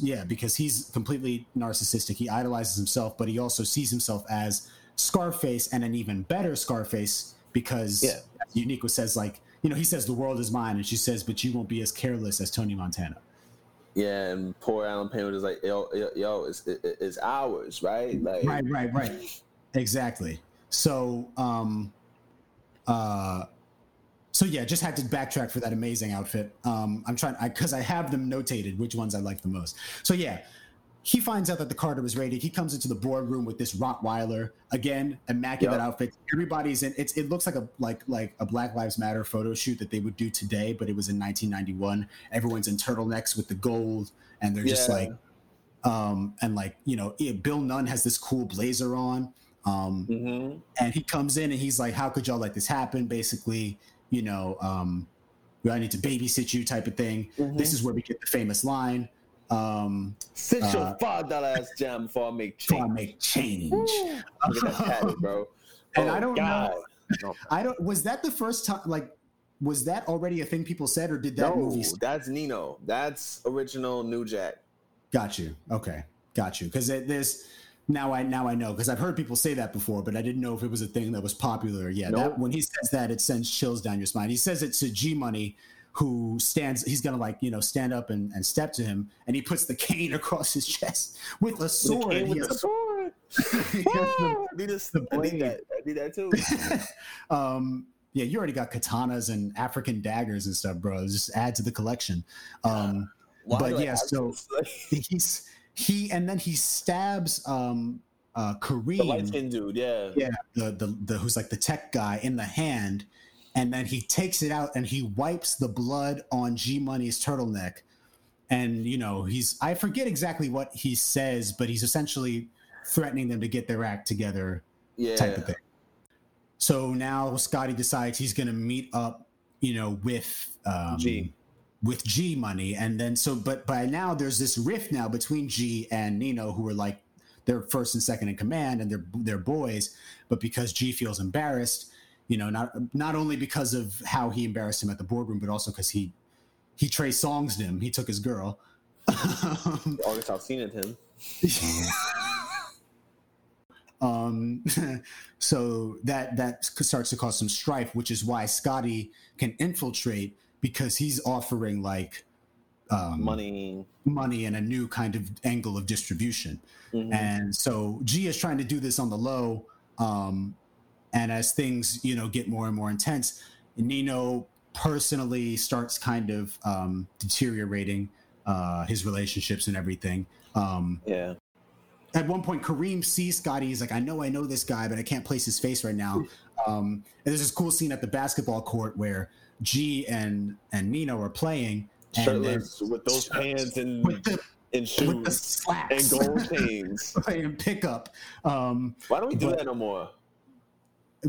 yeah because he's completely narcissistic he idolizes himself but he also sees himself as scarface and an even better scarface because Yeah. uniqua says like you know he says the world is mine and she says but you won't be as careless as tony montana Yeah, and poor Allen Payne was like, yo, yo, yo it's, it, it's ours, right? Like, right right right exactly so um uh so yeah just had to backtrack for that amazing outfit um i'm trying because i have them notated which ones i like the most so yeah he finds out that the Carter was raided. He comes into the boardroom with this Rottweiler again, immaculate Yep. outfit. Everybody's in. It's it looks like a like like a Black Lives Matter photo shoot that they would do today, but it was in 1991. Everyone's in turtlenecks with the gold, and they're just Yeah. like, um, and like you know, Bill Nunn has this cool blazer on, um, hmm and he comes in and he's like, "How could y'all let this happen?" Basically, you know, um, I need to babysit you, type of thing. Mhm. This is where we get the famous line. Um, Sit Uh, your five dollar ass down before I make before I change. make change. Look at that tatted, bro. And Oh, I don't God. know. I don't. Was that the first time? Like, was that already a thing people said, or did that No, movie? that's Nino. That's original New Jack. Got you. Okay, got you. Because there's now I now I know because I've heard people say that before, but I didn't know if it was a thing that was popular. Yeah, Nope. that when he says that, it sends chills down your spine. He says it to G Money, who stands. He's gonna like you know stand up and, and step to him, and he puts the cane across his chest with a sword. with a- sword. I need, this, I need that. I need that too. um, yeah, you already got katanas and African daggers and stuff, bro. Just add to the collection. Um, But yeah, so- he's he and then he stabs um, uh, the light Kareem, dude, yeah. yeah, the, the the who's like the tech guy in the hand, and then he takes it out and he wipes the blood on G Money's turtleneck, and you know he's I forget exactly what he says, but he's essentially threatening them to get their act together Yeah. type of thing. So now Scotty decides he's going to meet up, you know, with um, G. with G Money, and then so, but by now there's this rift now between G and Nino, who are like they're first and second in command, and they're they're boys, but because G feels embarrassed, you know, not not only because of how he embarrassed him at the boardroom, but also because he he Trey Songz him, he took his girl. August Alsina him. um so that that starts to cause some strife which is why scotty can infiltrate because he's offering like um Money. money and a new kind of angle of distribution Mhm. and so g is trying to do this on the low um and as things you know get more and more intense nino personally starts kind of um deteriorating uh his relationships and everything um Yeah. at one point Kareem sees Scotty. He's like, I know I know this guy, but I can't place his face right now. Um, and there's this cool scene at the basketball court where G and and Nino are playing, and Shirtless with those pants and with the, and with the slacks and gold chains. playing pickup. Um, Why don't we do But- that no more?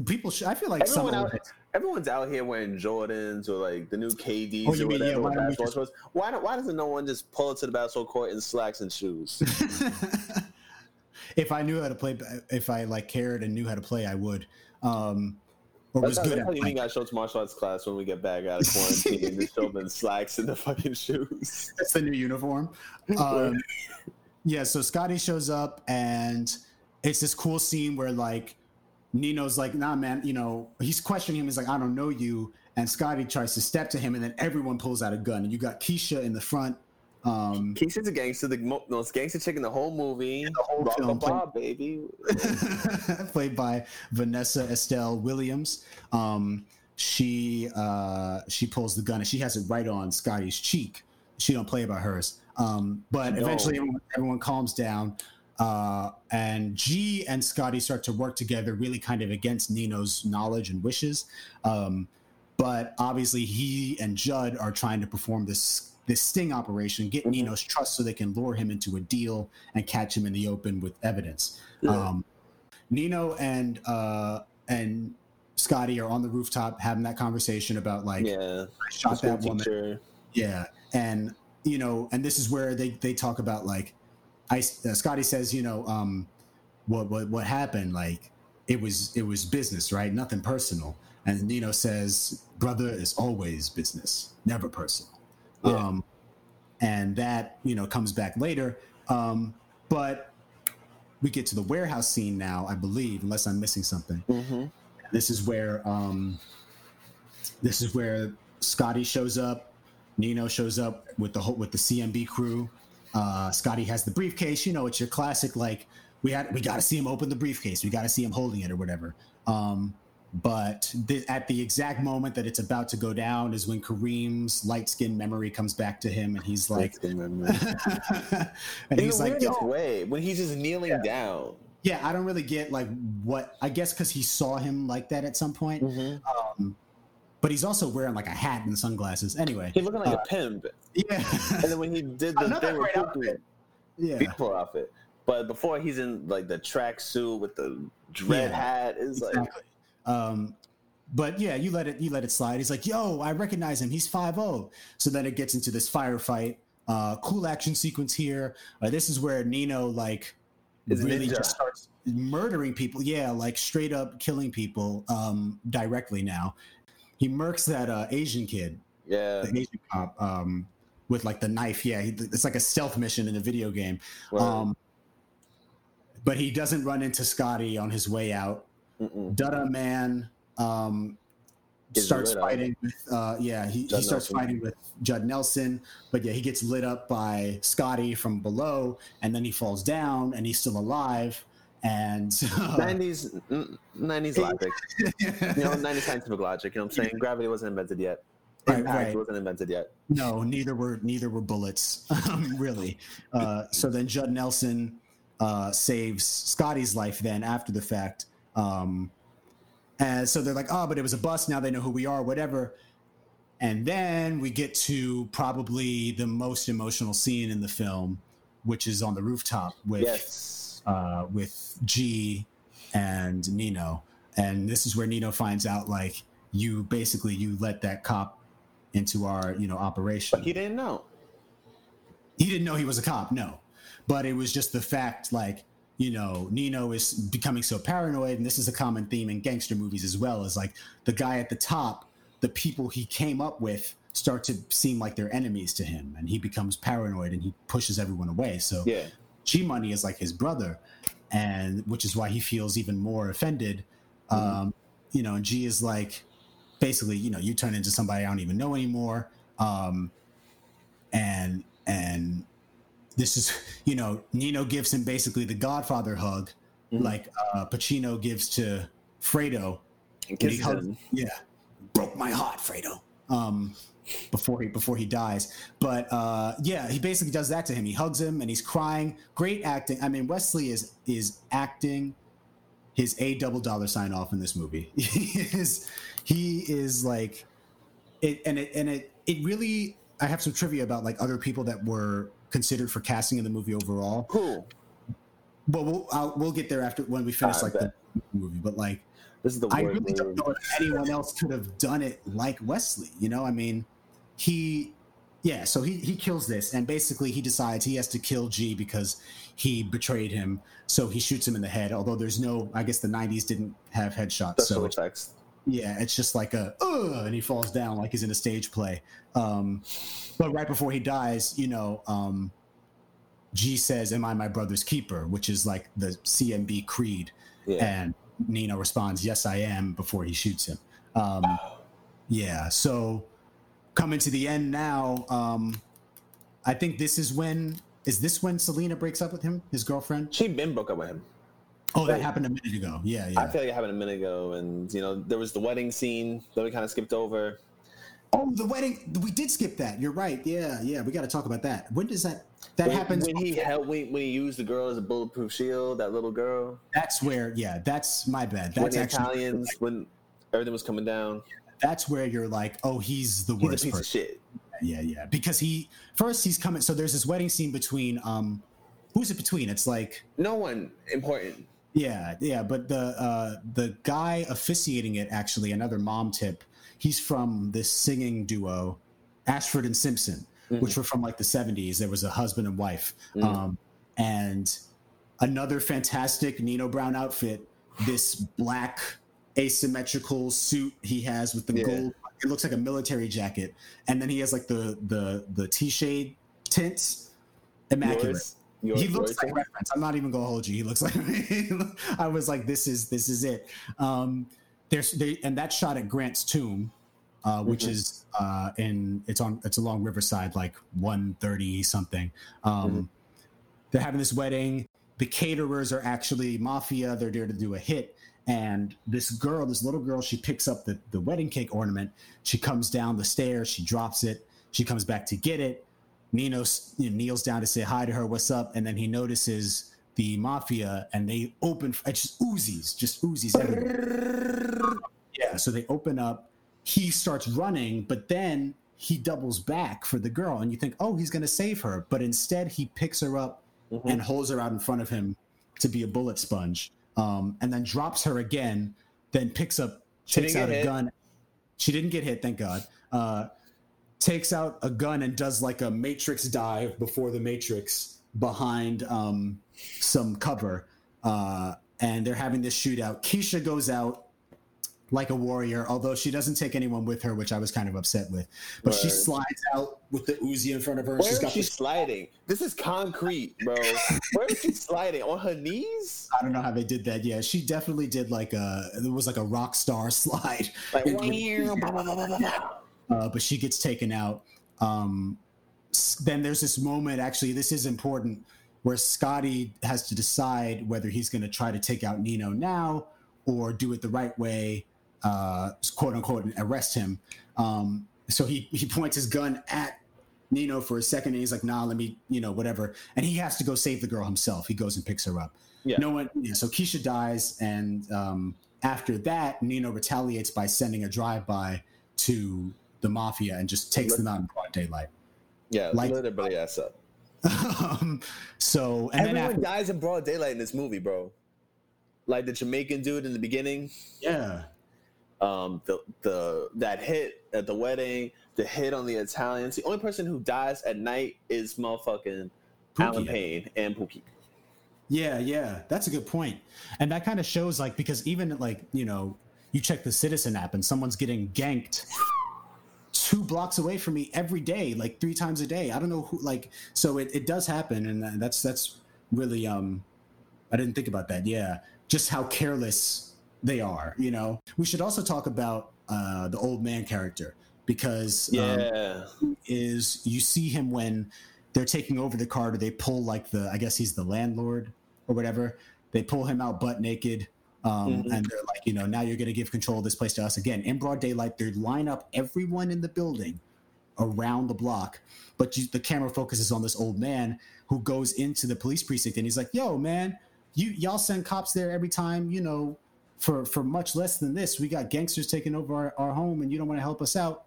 people, should, I feel like Everyone old- out, everyone's out here wearing Jordans or like the new KDs Oh, or mean, yeah, whatever. why with don't we basketball just- shorts. Why don't, why doesn't no one just pull it to the basketball court in slacks and shoes? if I knew how to play, if I like cared and knew how to play, I would. Um, or That's was how, good that's at how you like, got to show to martial arts class when we get back out of quarantine. just show them in slacks and the fucking shoes. that's the new uniform. Um, yeah, so Scotty shows up and it's this cool scene where like Nino's like, nah, man, you know, he's questioning him. He's like, I don't know you. And Scotty tries to step to him, and then everyone pulls out a gun. And you got Keisha in the front. Um, Keisha's a gangster, the most gangster chick in the whole movie. the whole Rock film. Bob, baby. played by Vanessa Estelle Williams. Um, she uh, she pulls the gun and she has it right on Scotty's cheek. She don't play about hers. Um, but No. eventually, everyone, everyone calms down, uh, and G and Scotty start to work together, really kind of against Nino's knowledge and wishes. Um, but obviously, he and Judd are trying to perform this this sting operation, get Mhm. Nino's trust, so they can lure him into a deal and catch him in the open with evidence. Yeah. Um, Nino and uh, and Scotty are on the rooftop having that conversation about like yeah, I shot that woman. teacher. Yeah, and you know, and this is where they they talk about like, I uh, Scotty says, you know, um, what what what happened? Like, it was it was business, right? Nothing personal. And Nino says, brother is always business, never personal. Yeah. Um, and that you know comes back later. Um, but we get to the warehouse scene now, I believe, unless I'm missing something Mm-hmm. this is where um this is where Scotty shows up, Nino shows up with the whole with the CMB crew. Uh Scotty has the briefcase, you know, it's your classic like we had we got to see him open the briefcase. We got to see him holding it or whatever. Um but the, at the exact moment that it's about to go down is when Kareem's light skin memory comes back to him and he's like and he's like yo way when he's just kneeling down. yeah i don't really get like what i guess because he saw him like that at some point Mm-hmm. um, but he's also wearing like a hat and sunglasses. Anyway, He looking like Uh, a pimp. yeah, And then when he did the Another thing with outfit. yeah, beautiful outfit. But before he's in like the track suit with the dread Yeah, hat, is like exactly. Um, but yeah, you let it you let it slide. He's like, "Yo, I recognize him. He's 5'0". So then it gets into this firefight. Uh, cool action sequence here. Uh, this is where Nino like Is really ninja. just starts murdering people. Yeah, like straight up killing people um, directly. Now he murks that uh, Asian kid. yeah. the Asian cop um, with like the knife. Yeah, he, it's like a stealth mission in a video game. Well, Um, but he doesn't run into Scotty on his way out. Mm-mm. Duh Duh Man um, starts fighting with, uh, yeah, he, he starts fighting with Judd Nelson. But yeah, he gets lit up by Scotty from below, and then he falls down, and he's still alive. And 90s, mm, 90s logic. You know, 90s scientific logic. You know what I'm saying? Gravity wasn't invented yet. Right, Impact right. wasn't invented yet. No, neither were neither were bullets, um, really. Uh, so then Judd Nelson uh, saves Scotty's life. Then after the fact, um, and so they're like, "Oh, but it was a bust. Now they know who we are. Whatever." And then we get to probably the most emotional scene in the film, which is on the rooftop with Yes. uh, with G and Nino. And this is where Nino finds out, like, you basically you let that cop into our you know operation But he didn't know. he didn't know he was a cop no but it was just the fact like you know nino is becoming so paranoid and this is a common theme in gangster movies as well is like the guy at the top the people he came up with start to seem like they're enemies to him and he becomes paranoid and he pushes everyone away so Yeah. G Money is like his brother, and which is why he feels even more offended. Um, you know, and G is like, basically, you know, you turn into somebody I don't even know anymore. Um, and and this is, you know, Nino gives him basically the Godfather hug, Mhm. like uh, Pacino gives to Fredo. And And he kisses hugs- him. yeah, broke my heart, Fredo. Um, before he before he dies, but uh, yeah, he basically does that to him. He hugs him and he's crying. Great acting. I mean, Wesley is is acting his a double dollar sign off in this movie. he is he is like it and it and it it really I have some trivia about like other people that were considered for casting in the movie overall. Cool. But we'll I'll, we'll get there after when we finish I like bet. the movie. But like This is the I really don't know if anyone else could have done it like Wesley. You know, I mean, he, yeah. So he he kills this, and basically he decides he has to kill G because he betrayed him. So he shoots him in the head. Although there's no, I guess the '90s didn't have headshots, Special so effects. Yeah, it's just like a Ugh, and he falls down like he's in a stage play. Um, but right before he dies, you know, um, G says, "Am I my brother's keeper?" Which is like the CMB creed. Yeah. And Nino responds, "Yes, I am." Before he shoots him. Um, yeah. So coming to the end now, um, I think this is when is this when Selena breaks up with him, his girlfriend? she been broke up with him. Oh, that happened a minute ago. Yeah, yeah. I feel like it happened a minute ago, and you know there was the wedding scene that we kind of skipped over. Oh, the wedding. We did skip that. You're right. Yeah, yeah. We got to talk about that. When does that? That when, happens. when he held when, when he used the girl as a bulletproof shield. That little girl. That's where. Yeah, that's my bad. when That's the actually. Italians when everything was coming down. That's where you're like, oh, he's the He's worst piece person. of shit. yeah yeah because he first he's coming so there's this wedding scene between um who's it between it's like No one important. Yeah yeah but the uh the guy officiating it actually another mom tip he's from this singing duo ashford and simpson which were from like the 70s there was a husband and wife. Um and another fantastic nino brown outfit this black asymmetrical suit he has with the Yeah. gold it looks like a military jacket. And then he has like the the the t-shade tints immaculate. Yours, yours, he looks like reference. I'm not even gonna hold you. He looks like. I was like, this is this is it. Um, there's they and that shot at Grant's tomb, uh, which Mhm. is uh, in it's on it's along Riverside, like 130 something. Um, Mhm. They're having this wedding. The caterers are actually mafia. They're there to do a hit. And this girl, this little girl, she picks up the, the wedding cake ornament. She comes down the stairs. She drops it. She comes back to get it. Nino you know, kneels down to say hi to her, what's up? And then he notices the mafia and they open, it just oozes, just oozes everywhere. Yeah, so they open up. He starts running, but then he doubles back for the girl. And you think, oh, he's going to save her. But instead, he picks her up Mhm. and holds her out in front of him to be a bullet sponge um, and then drops her again, then picks up, She takes out a hit. gun. She didn't get hit, thank God. Uh, takes out a gun and does like a matrix dive before the matrix behind um, some cover uh, and they're having this shootout keisha goes out like a warrior although she doesn't take anyone with her which i was kind of upset with but she slides out with the uzi in front of her Where she's is she sliding? This is concrete, bro. Where is she sliding? On her knees? i don't know how they did that yeah she definitely did like a it was like a rock star slide Like, uh, but she gets taken out. Um, then there's this moment, actually, this is important, where Scotty has to decide whether he's going to try to take out Nino now or do it the right way, uh, quote unquote, and arrest him. Um, so he, he points his gun at Nino for a second and he's like, nah, let me, you know, whatever. And he has to go save the girl himself. He goes and picks her up. Yeah. No one, yeah, so Keisha dies. And um, after that, Nino retaliates by sending a drive by to the mafia and just takes them out in broad daylight. Yeah, Like- lit everybody ass up. um, so, and Everyone after, dies in broad daylight in this movie, bro. Like the Jamaican dude in the beginning, yeah, um, the the that hit at the wedding, the hit on the Italians. The only person who dies at night is motherfucking Allen Payne and Pookie. Yeah, yeah, that's a good point. And that kind of shows like because even like, you know, you check the Citizen app and someone's getting ganked two blocks away from me every day, like three times a day. I don't know who like so it, it does happen and that's that's really um I didn't think about that. Yeah. Just how careless they are, you know. We should also talk about uh the old man character because um, Yeah, is you see him when they're taking over the car. Or they pull like the I guess he's the landlord or whatever. They pull him out butt naked, um, Mhm. and they're like, you know, now you're going to give control of this place to us again in broad daylight. They line up everyone in the building around the block, but you, the camera focuses on this old man who goes into the police precinct and he's like, "Yo, man." you y'all send cops there every time, you know, for for much less than this. We got gangsters taking over our, our home, and you don't want to help us out."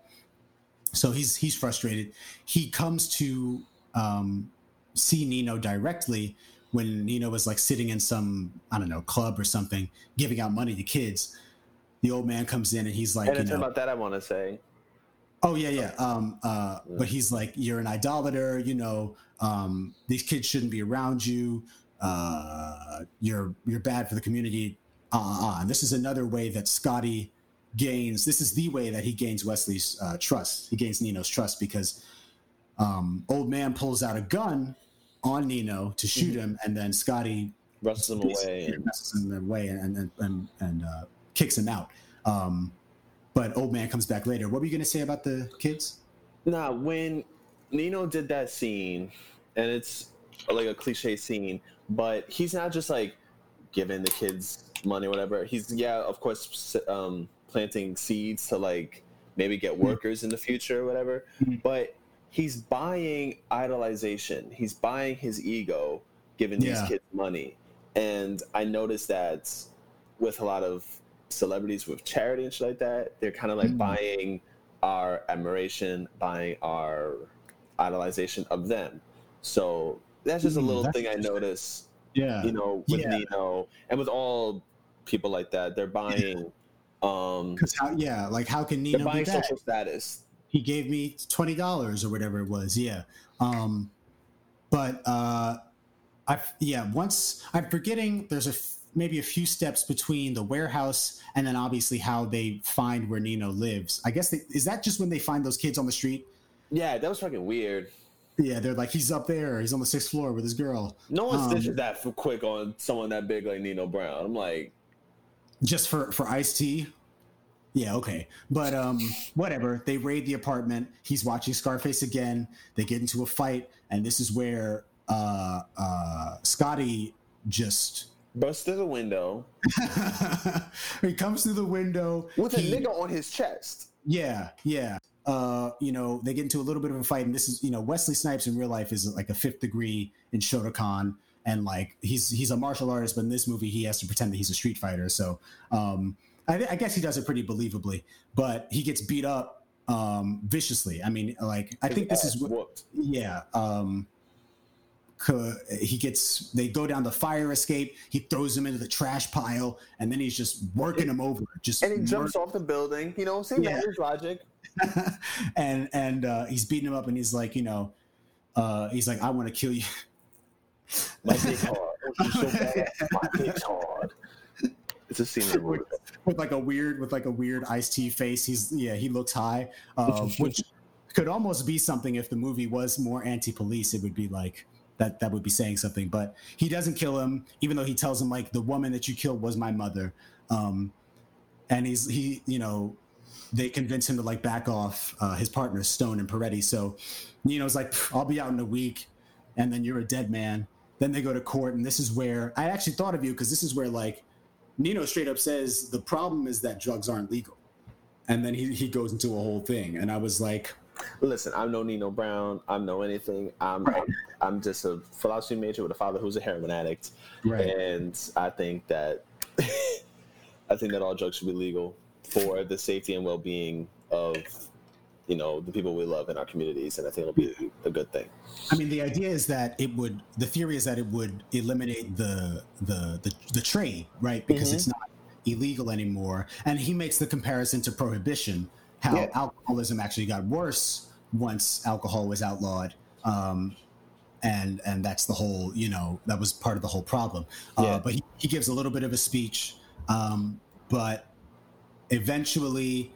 So he's he's frustrated. He comes to um, see Nino directly when Nino was like sitting in some I don't know club or something, giving out money to kids. The old man comes in and he's like, and you know, about that I want to say. Oh yeah, yeah. Um, uh, but he's like, you're an idolater. You know, um, these kids shouldn't be around you. Uh, you're you're bad for the community. Uh, uh. And this is another way that Scotty gains. This is the way that he gains Wesley's uh, trust. He gains Nino's trust because um, old man pulls out a gun on Nino to shoot Mhm. him, and then Scotty Wrestles him away. messes him away and and and, and uh, kicks him out. Um, but old man comes back later. What were you going to say about the kids? Nah, when Nino did that scene, and it's like a cliche scene, but he's not just like giving the kids money or whatever. He's yeah, of course, um, planting seeds to like maybe get workers in the future or whatever. Mhm. But he's buying idolization. He's buying his ego, giving these kids money. And I noticed that with a lot of celebrities with charity and shit like that, they're kind of like Mhm. buying our admiration, buying our idolization of them. So that's just a Mm, little thing I notice, Yeah, you know, with Yeah. Nino and with all people like that. They're buying, um, because how? Yeah, like how can Nino be buying social status. He gave me twenty dollars or whatever it was. Yeah, um, but uh, I yeah once I'm forgetting. There's a f- maybe a few steps between the warehouse and then obviously how they find where Nino lives. I guess they, is that just when they find those kids on the street? Yeah, that was fucking weird. Yeah, they're like he's up there. He's on the sixth floor with his girl. No one Um, stitches that for quick on someone that big like Nino Brown. I'm like, just for for Ice T. Yeah, okay, but um, whatever. They raid the apartment. He's watching Scarface again. They get into a fight, and this is where uh, uh, Scotty just burst through the window he comes through the window with a he- nigga on his chest. Yeah, yeah. Uh, you know, they get into a little bit of a fight, and this is, you know, Wesley Snipes in real life is like a fifth degree in Shotokan, and like he's he's a martial artist, but in this movie he has to pretend that he's a street fighter. So, um, I, I guess he does it pretty believably, but he gets beat up um, viciously. I mean, like I think this is what yeah. Um, he gets they go down the fire escape. He throws him into the trash pile, and then he's just working him over. Just And he jumps off the building. You know, same Yeah. logic. and and uh, he's beating him up, and he's like, you know, uh, he's like, I want to kill you. My dick's hard. So bad. My dick's hard. It's a scene movie. with like a weird with like a weird Ice T face. He's yeah, he looks high, uh, which could almost be something if the movie was more anti-police. It would be like that. That would be saying something. But he doesn't kill him, even though he tells him like the woman that you killed was my mother. Um, and he's he you know they convince him to like back off uh, his partners Stone and Peretti. So Nino's like, I'll be out in a week, and then you're a dead man. Then they go to court, and this is where I actually thought of you because this is where like Nino straight up says the problem is that drugs aren't legal, and then he he goes into a whole thing, and I was like, Listen, I'm no Nino Brown. I'm no anything. I'm Right. I'm just a philosophy major with a father who's a heroin addict, right, and I think that I think that all drugs should be legal for the safety and well-being of you know the people we love in our communities, and I think it'll be a good thing. I mean, the idea is that it would. The theory is that it would eliminate the the the, the trade, right? Because Mhm. it's not illegal anymore. And he makes the comparison to prohibition, how Yeah. alcoholism actually got worse once alcohol was outlawed. Um, and and that's the whole, you know, that was part of the whole problem. Uh, Yeah. But he, he gives a little bit of a speech, um, but eventually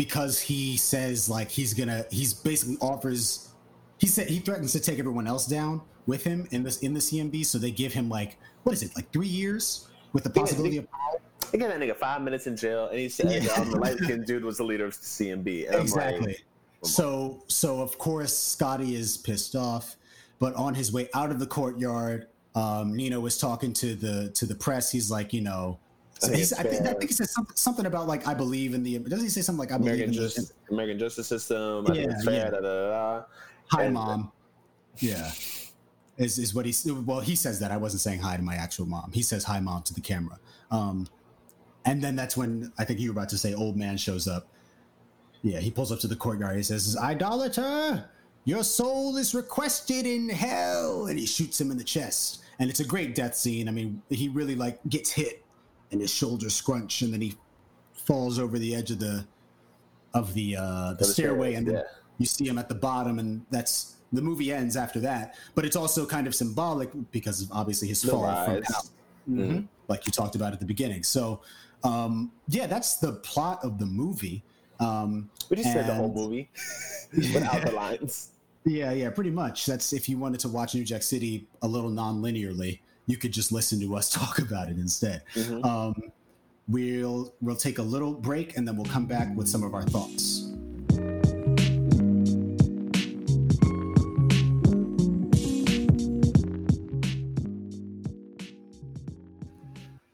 because he says like he's gonna he's basically offers he said he threatens to take everyone else down with him in this in the CMB so they give him like what is it like three years with the possibility of They gave that nigga five minutes in jail, and he said Yeah. um, the light skinned dude was the leader of the CMB. And exactly like, so so of course Scotty is pissed off but on his way out of the courtyard um, Nino was talking to the to the press he's like you know I think he's, I, think, I think he says something, something about like I believe in the doesn't he say something like I believe American in the justice, American justice system. I Yeah, fair. yeah. Da, da, da. hi and- mom yeah is is what he well he says that I wasn't saying hi to my actual mom. He says hi mom to the camera. Um, and then that's when I think you were about to say old man shows up. Yeah, he pulls up to the courtyard. He says, "Idolater, your soul is requested in hell," and he shoots him in the chest. And it's a great death scene. I mean, he really like gets hit, and his shoulders scrunch, and then he falls over the edge of the of the uh, the, stairway, and then yeah. you see him at the bottom, and that's the movie ends after that. But it's also kind of symbolic because of obviously his The fall from rise. hell, Mhm. like you talked about at the beginning. So, um, yeah, that's the plot of the movie. Um, We just said the whole movie without the lines. yeah, yeah, pretty much. That's if you wanted to watch New Jack City a little non-linearly, you could just listen to us talk about it instead. Mhm. Um, we'll we'll take a little break and then we'll come back with some of our thoughts.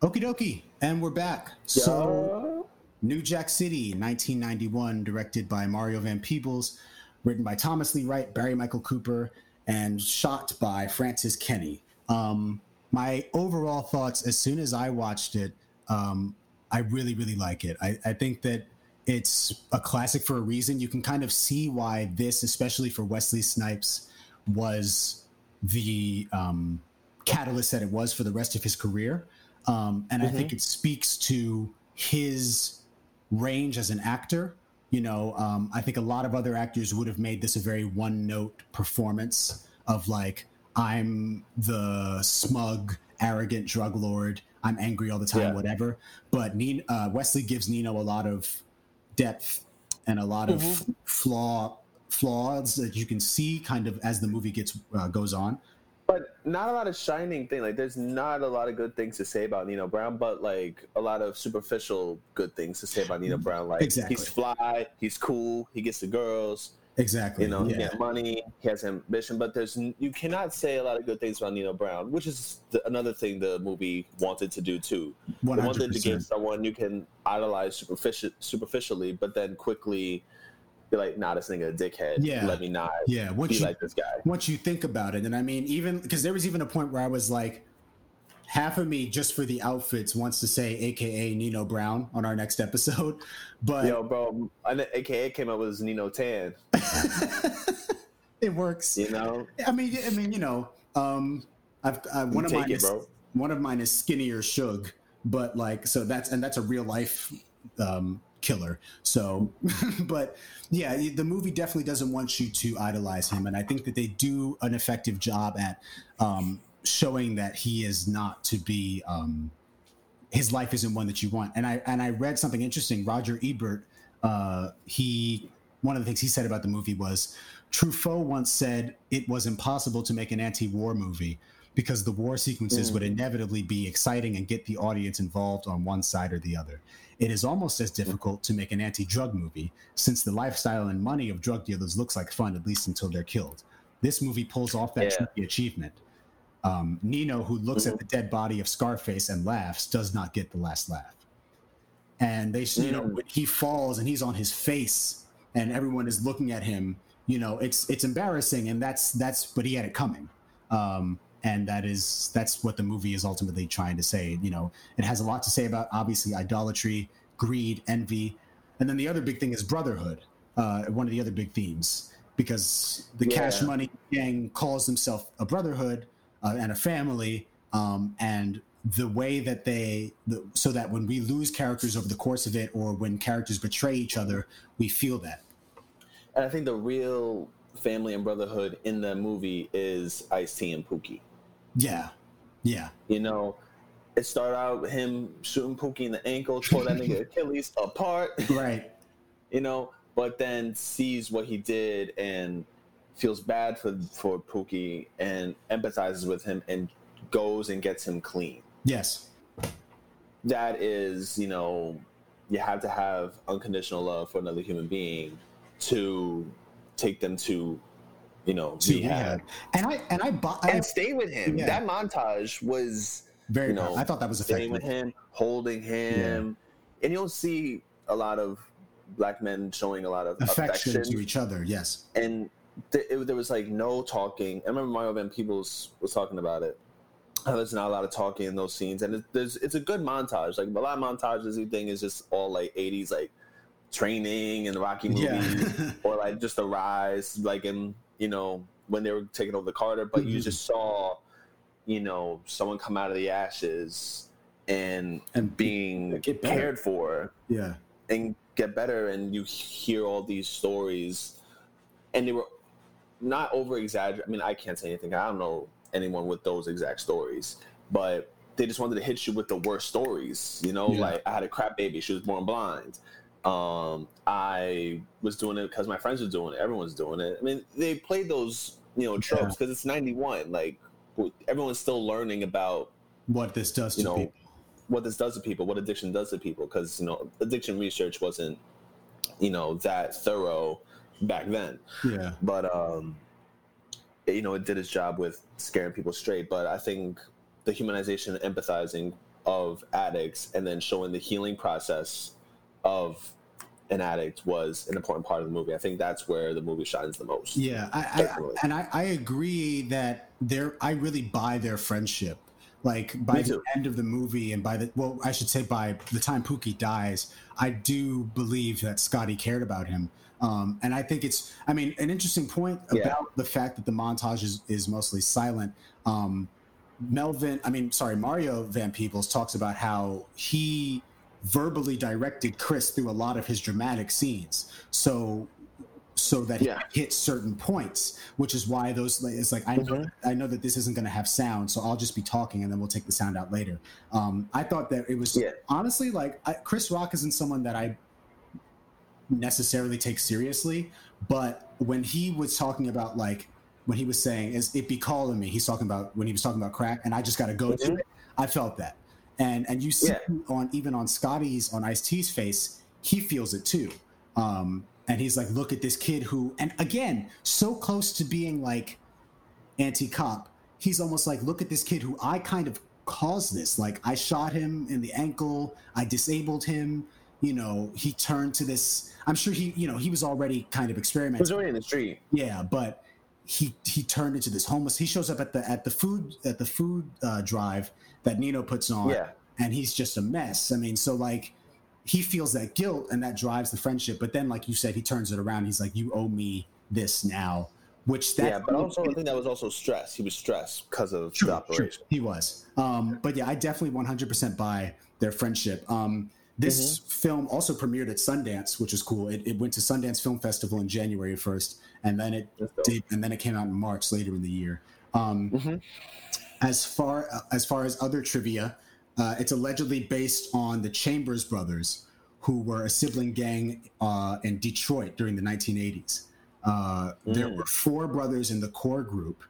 Okie dokie, and we're back. So, New Jack City, 1991, directed by Mario Van Peebles, written by Thomas Lee Wright, Barry Michael Cooper, and shot by Francis Kenny. Um, my overall thoughts, as soon as I watched it, um, I really, really like it. I, I think that it's a classic for a reason. You can kind of see why this, especially for Wesley Snipes, was the um, catalyst that it was for the rest of his career. Um, and I think it speaks to his range as an actor. You know, um, I think a lot of other actors would have made this a very one note performance of like, I'm the smug, arrogant drug lord. I'm angry all the time, Yeah. whatever. But Nino, uh, Wesley gives Nino a lot of depth and a lot of flaw flaws that you can see kind of as the movie gets uh, goes on. But not a lot of shining thing. Like, there's not a lot of good things to say about Nino Brown, but like a lot of superficial good things to say about Nino Brown. Like, Exactly. he's fly, he's cool, he gets the girls, Exactly. you know, he yeah. money, he has ambition. But there's you cannot say a lot of good things about Nino Brown, which is the, another thing the movie wanted to do too. They wanted to give someone you can idolize superficial, superficially, but then quickly be like, "Nah, this nigga a dickhead. Yeah. Let me not Yeah, once be you like this guy." once you think about it, and I mean, even because there was even a point where I was like, half of me just for the outfits wants to say AKA Nino Brown on our next episode, but Yo, bro, and the AKA came up with Nino Tan. it works. You know, I mean, I mean, you know, um, I've uh, one of mine it, is bro. one of mine is skinnier Shug, but like so that's and that's a real life um, killer. So, but yeah, the movie definitely doesn't want you to idolize him, and I think that they do an effective job at um, showing that he is not to be. Um, his life isn't one that you want. And I and I read something interesting. Roger Ebert, uh, he one of the things he said about the movie was Truffaut once said it was impossible to make an anti-war movie because the war sequences would inevitably be exciting and get the audience involved on one side or the other. It is almost as difficult to make an anti-drug movie since the lifestyle and money of drug dealers looks like fun at least until they're killed. This movie pulls off that Yeah. tricky achievement. Um, Nino, who looks at the dead body of Scarface and laughs, does not get the last laugh. And they, you know, when he falls and he's on his face, and everyone is looking at him. You know, it's it's embarrassing, and that's that's. But he had it coming, um, and that is that's what the movie is ultimately trying to say. You know, it has a lot to say about obviously idolatry, greed, envy, and then the other big thing is brotherhood. Uh, one of the other big themes because the Cash Money gang calls himself a brotherhood uh, and a family, um, and the way that they the, so that when we lose characters over the course of it, or when characters betray each other, we feel that. and I think the real family and brotherhood in the movie is Ice T and Pookie. Yeah, yeah, You know, it started out him shooting Pookie in the ankle, tore that nigga Achilles apart. right. you know, but then sees what he did and feels bad for for Pookie and empathizes with him and goes and gets him clean. Yes, That is, you know, you have to have unconditional love for another human being to take them to, you know, to rehab rehab. And I and I, bu- I and stay with him. Yeah. That montage was very. you know, I thought that was staying effective. with him, holding him, and you'll see a lot of black men showing a lot of Affection affection to each other. Yes. and th- it, there was like no talking. I remember Mario Van Peebles was talking about it. How there's not a lot of talking in those scenes, and it, there's it's a good montage. Like a lot of montages, you think is just all like '80s like training and the Rocky movies, Yeah. or like just the rise, like in you know when they were taking over the Carter. But you Mhm. just saw, you know, someone come out of the ashes and And being better. cared for yeah. and get better and you hear all these stories and they were not over exaggerated i mean i can't say anything. I don't know anyone with those exact stories but they just wanted to hit you with the worst stories you know? Yeah. like i had a crap baby. She was born blind. Um i was doing it because my friends were doing it. Everyone's doing it. I mean they played those you know tropes because it's 91 like everyone's still learning about What this does to you know people. what this does to people, what addiction does to people, because you know addiction research wasn't you know that thorough back then, Yeah. but um, it- you know it did its job with scaring people straight. But I think the humanization, and empathizing of addicts, and then showing the healing process of an addict was an important part of the movie. I think that's where the movie shines the most. Yeah, I, I and I, I agree that they're. I really buy their friendship. Like by the end of the movie, and by the well, I should say by the time Pookie dies, I do believe that Scotty cared about him. Um, and I think it's. I mean, an interesting point about Yeah. the fact that the montage is, is mostly silent. Um, Melvin, I mean, sorry, Mario Van Peebles talks about how he verbally directed Chris through a lot of his dramatic scenes. So so that Yeah. he hit certain points, which is why those it's like I know Mhm. I know that this isn't going to have sound, so I'll just be talking and then we'll take the sound out later. Um, I thought that it was Yeah. honestly like I, Chris Rock isn't someone that I necessarily take seriously, but when he was talking about like when he was saying is it be calling me, he's talking about when he was talking about crack, and I just got to go to Mhm. it. I felt that, and and you see Yeah. on even on Scotty's on Ice T's face, he feels it too. Um, and he's like, look at this kid who, and again, so close to being like anti-cop. He's almost like, look at this kid who I kind of caused this. Like I shot him in the ankle, I disabled him. You know, he turned to this. I'm sure he, you know, he was already kind of It was experimenting. already in the street. Yeah, but he he turned into this homeless. He shows up at the at the food at the food uh, drive that Nino puts on Yeah. and he's just a mess. I mean, so like he feels that guilt and that drives the friendship. But then, like you said, he turns it around. He's like, "You owe me this now," which that yeah, but also I think that was also stress. He was stressed because of True, the true. operation. He was. Um, but yeah, I definitely 100% buy their friendship. Um, this Mm-hmm. film also premiered at Sundance, which is cool. It, it went to Sundance Film Festival in January 1st, and then it did, and then it came out in March later in the year. Um, Mhm. As far as far as other trivia, uh, it's allegedly based on the Chambers brothers, who were a sibling gang uh, in Detroit during the 1980s. Uh, There Mm. were four brothers in the core group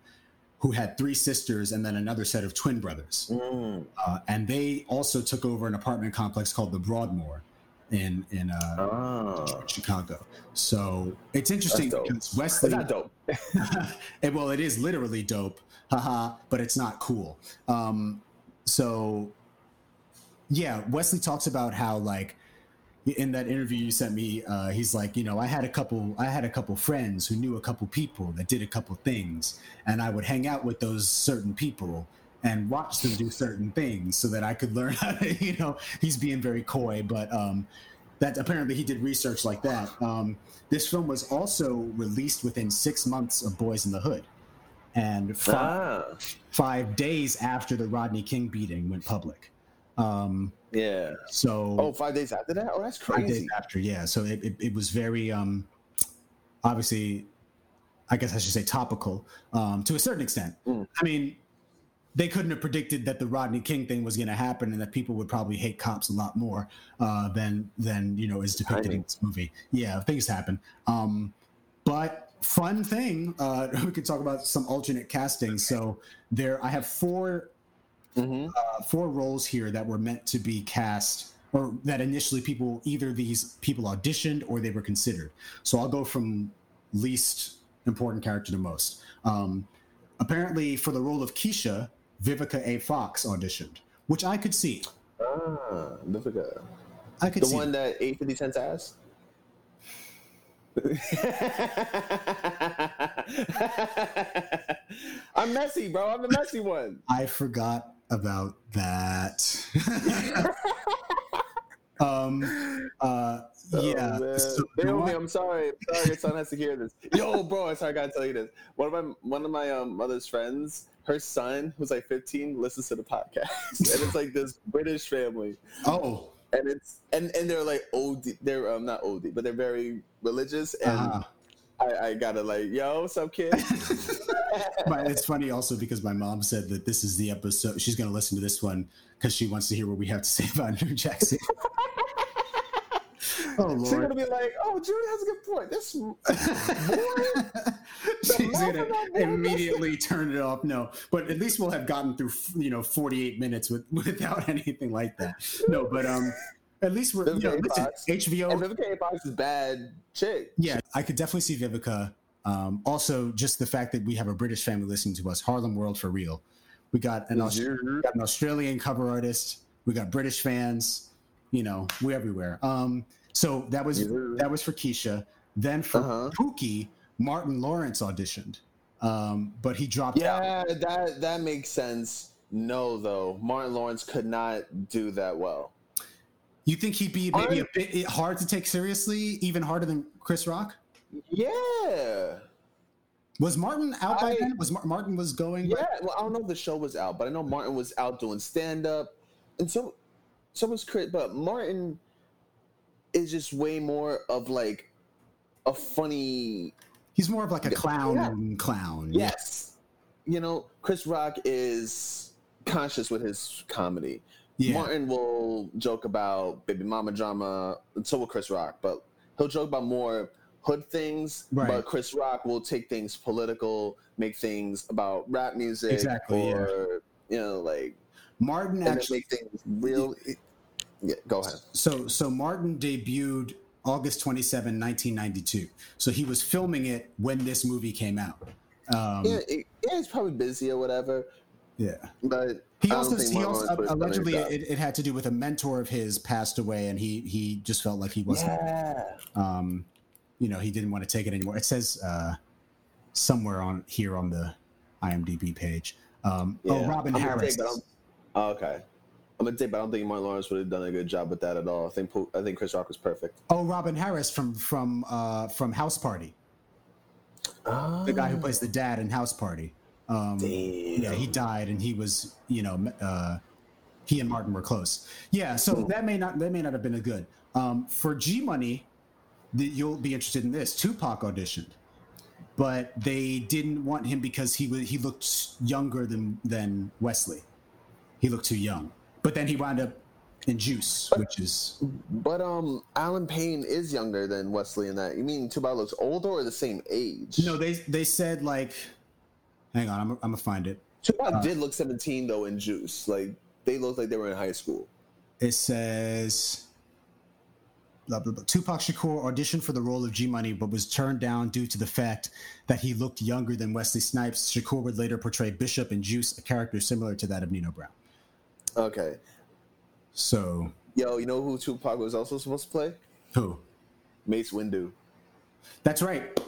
who had three sisters and then another set of twin brothers. Mm. Uh, and they also took over an apartment complex called the Broadmoor in in uh, Ah. Chicago. So it's interesting because It's Wesley. not dope. it- well, it is literally dope, haha, but it's not cool. Um, so, yeah, Wesley talks about how like in that interview you sent me, uh, he's like, you know, I had a couple, I had a couple friends who knew a couple people that did a couple things, and I would hang out with those certain people and watch them do certain things so that I could learn how to, you know, he's being very coy, but um, that apparently he did research like that. Um, this film was also released within six months of Boyz n the Hood, and five, Ah. five days after the Rodney King beating went public. Um, Yeah. so Oh, five days after that? Oh, that's five days crazy. after, yeah. So it, it, it was very, um, obviously, I guess I should say topical um, to a certain extent. Mm. I mean, they couldn't have predicted that the Rodney King thing was going to happen and that people would probably hate cops a lot more uh, than than you know is depicted in this movie. Yeah, things happen. Um, but fun thing, uh, we could talk about some alternate casting. So there, I have four hmm uh, four roles here that were meant to be cast or that initially people either these people auditioned or they were considered so i'll go from least important character to most um, apparently for the role of keisha vivica a fox auditioned which i could see Ah, Vivica. i could The see one that ate 50 Cent's ass? I'm messy, bro. I'm the messy one. I forgot about that. um. Uh. Yeah. Oh, so Naomi, I- I'm sorry. I'm sorry your son has to hear this. Yo, bro, I'm sorry, I gotta tell you this. One of my one of my um, mother's friends, her son, who's like 15, listens to the podcast, and it's like this British family, oh. and it's and and they're like old, they're um not old, but they're very religious, and Uh, I, I gotta like, yo, what's up, kid? but it's funny also because my mom said that this is the episode. She's going to listen to this one because she wants to hear what we have to say about New Jackson. oh Lord. She's gonna be like, oh, Judy has a good point. This She's gonna immediately turn it off. No, but at least we'll have gotten through, you know, 48 minutes with, without anything like that. No, but um, at least we're, you know, listen. HBO. and Vivica A. Fox is bad chick. Yeah, I could definitely see Vivica. Um, also, just the fact that we have a British family listening to us, Harlem World for real. We got an, Aus- we got an Australian cover artist. We got British fans. You know, we're everywhere. Um, so that was Yeah. that was for Keisha. Then for Uh-huh. Pookie, Martin Lawrence auditioned, um, but he dropped out. Yeah, that that makes sense. No, though, Martin Lawrence could not do that well. You think he'd be maybe a bit hard to take seriously, even harder than Chris Rock? Yeah, Was Martin out by I- then? Was Mar- Martin was going? by- yeah. Well, I don't know if the show was out, but I know Martin was out doing stand up, and so so was Chris. But Martin is just way more of like a funny He's more of like a clown Yeah. clown. Yes. You know, Chris Rock is conscious with his comedy. Yeah. Martin will joke about baby mama drama, and so will Chris Rock, but he'll joke about more hood things. Right. But Chris Rock will take things political, make things about rap music, Exactly, yeah. or you know, like Martin actually. make things real. Yeah, go ahead. So so Martin debuted August 27, 1992. So he was filming it when this movie came out. Um, Yeah, it, yeah, he's probably busy or whatever, yeah. but He also, he also Lawrence would have done a allegedly it, it had to do with a mentor of his passed away, and he he just felt like he wasn't, yeah. um, you know, he didn't want to take it anymore. It says uh, somewhere on here on the IMDb page. Um, Oh, Robin I'm Harris. take, oh, okay. I'm gonna take, but I don't think Martin Lawrence would have done a good job with that at all. I think I think Chris Rock was perfect. Oh, Robin Harris from from uh, from House Party, the guy who plays the dad in House Party. Um, yeah, he died, and he was, you know, uh, he and Martin were close. Yeah, so that may not that may not have been a good. Um, for G Money, the, you'll be interested in this. Tupac auditioned, but they didn't want him because he was he looked younger than than Wesley. He looked too young. But then he wound up in Juice, which is But um, Allen Payne is younger than Wesley in that. You mean Tupac looks older or the same age? no. They they said like, hang on, I'm I'm gonna find it. Tupac did look 17 though in Juice. Like they looked like they were in high school. It says. Blah, blah, blah. Tupac Shakur auditioned for the role of G Money, but was turned down due to the fact that he looked younger than Wesley Snipes. Shakur would later portray Bishop in Juice, a character similar to that of Nino Brown. Okay. So, Yo, you know who Tupac was also supposed to play? who? Mace Windu. That's right.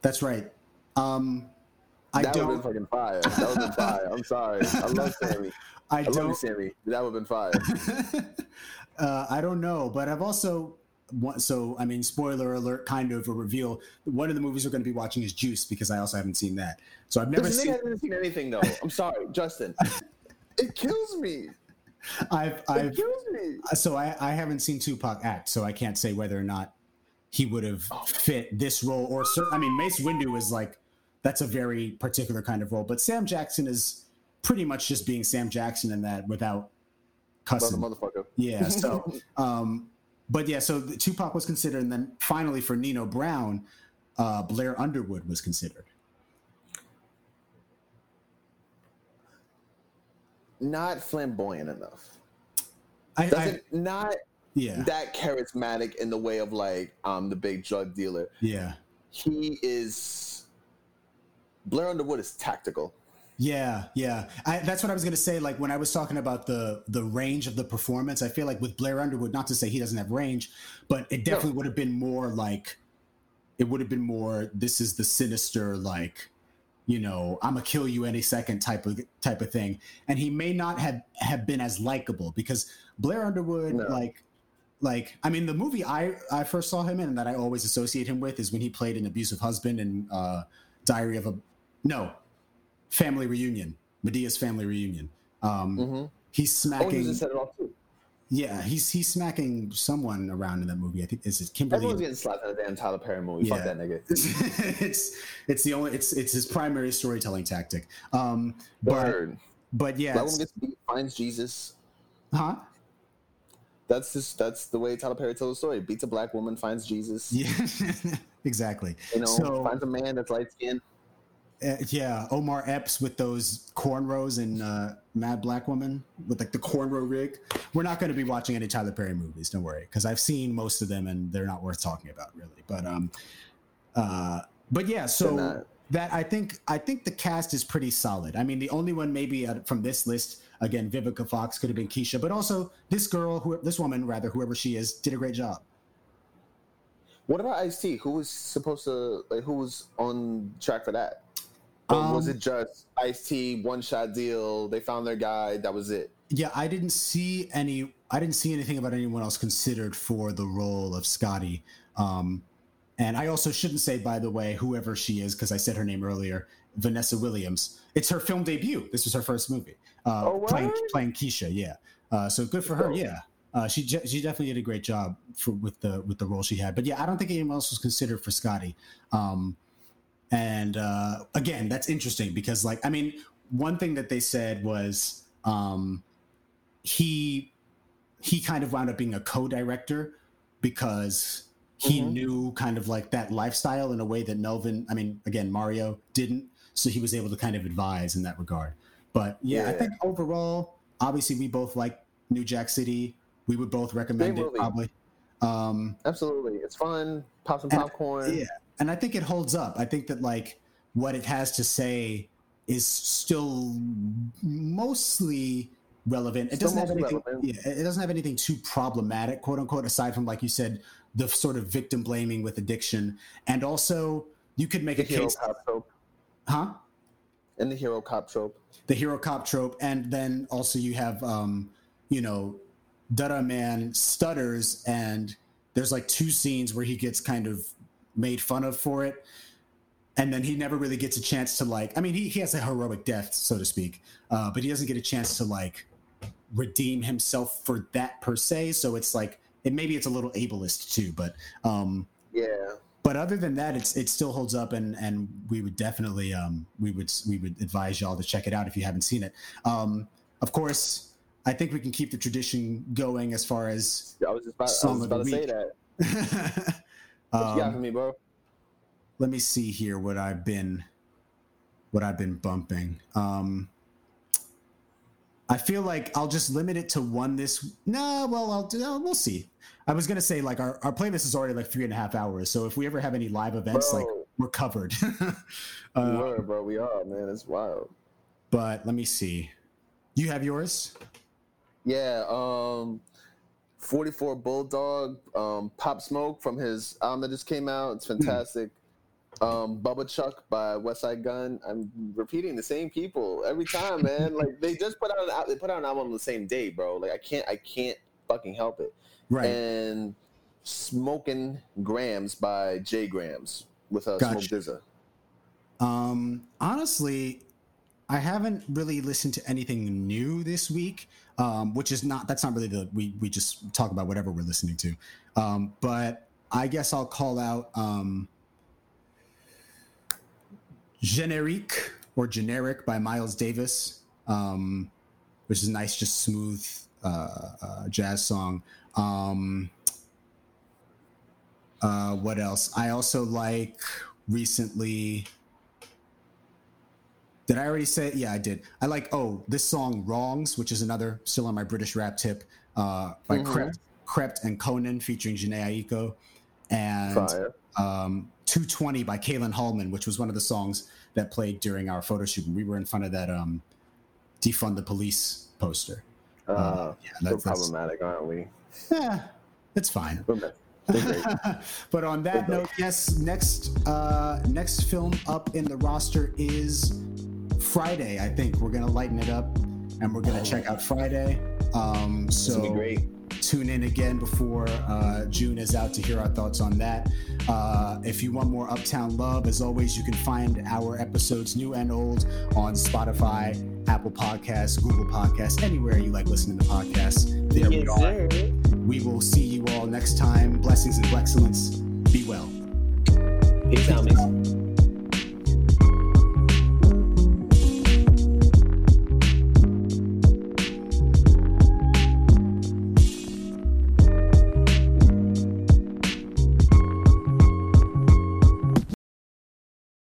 That's right. Um, I That would have don't. been fucking fire. That would have been fire. I'm sorry. I love Sammy. I I love you, don't. Sammy. That would have been fire. uh, I don't know, but I've also. So, I mean, spoiler alert, kind of a reveal. One of the movies we're going to be watching is Juice because I also haven't seen that. So I've never This seen. hasn't seen anything though. I'm sorry, Justin. It kills me. I've It I've kills me. so I, I haven't seen Tupac act, so I can't say whether or not he would have fit this role or cer- I mean Mace Windu is like that's a very particular kind of role, but Sam Jackson is pretty much just being Sam Jackson in that without cussing. motherfucker. Yeah, so um but yeah, so the Tupac was considered and then finally for Nino Brown, uh Blair Underwood was considered. Not flamboyant enough. I, I Doesn't not yeah. that charismatic in the way of like um the big drug dealer. yeah. He is Blair Underwood is tactical. Yeah, yeah. I, that's what I was gonna say. Like when I was talking about the the range of the performance, I feel like with Blair Underwood, not to say he doesn't have range, but it definitely would have been more like it would have been more. This is the sinister like you know i'm gonna kill you any second type of type of thing and he may not have have been as likable because blair underwood No. like like i mean the movie i i first saw him in and that i always associate him with is when he played an abusive husband in uh diary of a no family reunion Madea's family reunion um Mm-hmm. he's Oh, he smacking just said it all too. yeah he's he's smacking someone around in that movie i think is it kimberly Everyone's getting slapped in a damn Tyler Perry movie. Fuck that nigga. it's it's the only it's it's his primary storytelling tactic um but Word. but yeah Black gets beat, finds Jesus. huh That's just that's the way Tyler Perry tells the story. Beats a black woman, finds Jesus. yeah exactly You know, so finds a man that's light skinned. Uh, yeah omar epps with those cornrows and uh mad black woman with like the cornrow rig we're not going to be watching any tyler perry movies don't worry because i've seen most of them and they're not worth talking about really but um uh but yeah so that I think I think the cast is pretty solid. I mean, the only one maybe uh, from this list again, Vivica Fox could have been Keisha, but also this girl, who this woman rather, whoever she is, did a great job. What about Ice T? Who was supposed to like? Who was on track for that? Or was Um, it just Ice T one shot deal? They found their guy. That was it. Yeah, I didn't see any. I didn't see anything about anyone else considered for the role of Scotty. Um, and I also shouldn't say, by the way, whoever she is, because I said her name earlier, Vanessa Williams. It's her film debut. This was her first movie. Uh, Oh, playing word? playing Keisha. Yeah. Uh, so good for her. Yeah. Uh, she she definitely did a great job for with the with the role she had. But yeah, I don't think anyone else was considered for Scotty. Um, and uh, again, that's interesting because like I mean, one thing that they said was um, he he kind of wound up being a co-director because he Mhm. knew kind of like that lifestyle in a way that Melvin, I mean, again, Mario didn't. So he was able to kind of advise in that regard. But yeah, I think overall, obviously, we both like New Jack City. We would both recommend it movie. probably. Um, Absolutely, it's fun. Pop some And- popcorn. yeah, and I think it holds up. I think that like what it has to say is still mostly relevant. It Still doesn't have anything. relevant. Yeah, it doesn't have anything too problematic, quote unquote, aside from like you said, the sort of victim blaming with addiction, and also you could make The a case, cop trope. huh? And the hero cop trope. the hero cop trope, and then also you have, um, you know, Duh Duh Man stutters, and there's like two scenes where he gets kind of made fun of for it, and then he never really gets a chance to like. I mean, he, he has a heroic death, so to speak, uh, but he doesn't get a chance to like redeem himself for that per se. So it's like, it maybe it's a little ableist too, but um, Yeah. but other than that, it's it still holds up, and and we would definitely um we would we would advise y'all to check it out if you haven't seen it. Um, of course, I think we can keep the tradition going as far as I was just about, Song was about to say that. What you got for um, me, bro? let me see here what I've been what I've been bumping. Um, I feel like I'll just limit it to one this. No, well, I'll do. uh, We'll see. I was gonna say like our, our playlist is already like three and a half hours, so if we ever have any live events, like we're covered. we uh, were, bro. We are, man. It's wild. but let me see. You have yours? Yeah. Um, 44 Bulldog, um, Pop Smoke from his album that just came out. It's fantastic. Um, Bubba Chuck by Westside Gunn. I'm repeating the same people every time, man. like they just put out an they put out an album on the same day, bro. Like I can't I can't fucking help it. Right. And Smoking Grams by J Grams with a uh, Gotcha. Smoke DZA. Um, honestly, I haven't really listened to anything new this week, um, which is not that's not really the we we just talk about whatever we're listening to. Um, but I guess I'll call out um, or Générique by Miles Davis, um, which is nice, just smooth uh, uh, jazz song. Um, uh, what else? I also like recently. Did I already say? Yeah, I did. I like oh this song "Wrongs," which is another still on my British rap tip uh, by. Krept, Krept and Konan featuring Jhené Aiko, and um, 220 by Kaylin Hallman, which was one of the songs that played during our photo shoot. We were in front of that um, defund the police poster. Uh, yeah, so that's, that's problematic, aren't we? yeah, it's fine. But on that note, yes, next uh, next film up in the roster is Friday. I think we're gonna lighten it up, and we're gonna check out Friday. Um, so great. tune in again before uh, June is out to hear our thoughts on that. Uh, if you want more Uptown Love, as always, you can find our episodes, new and old, on Spotify, Apple Podcasts, Google Podcasts, anywhere you like listening to podcasts. There we are. sir. We will see you all next time. Blessings and excellence. Be well. Peace out, mates.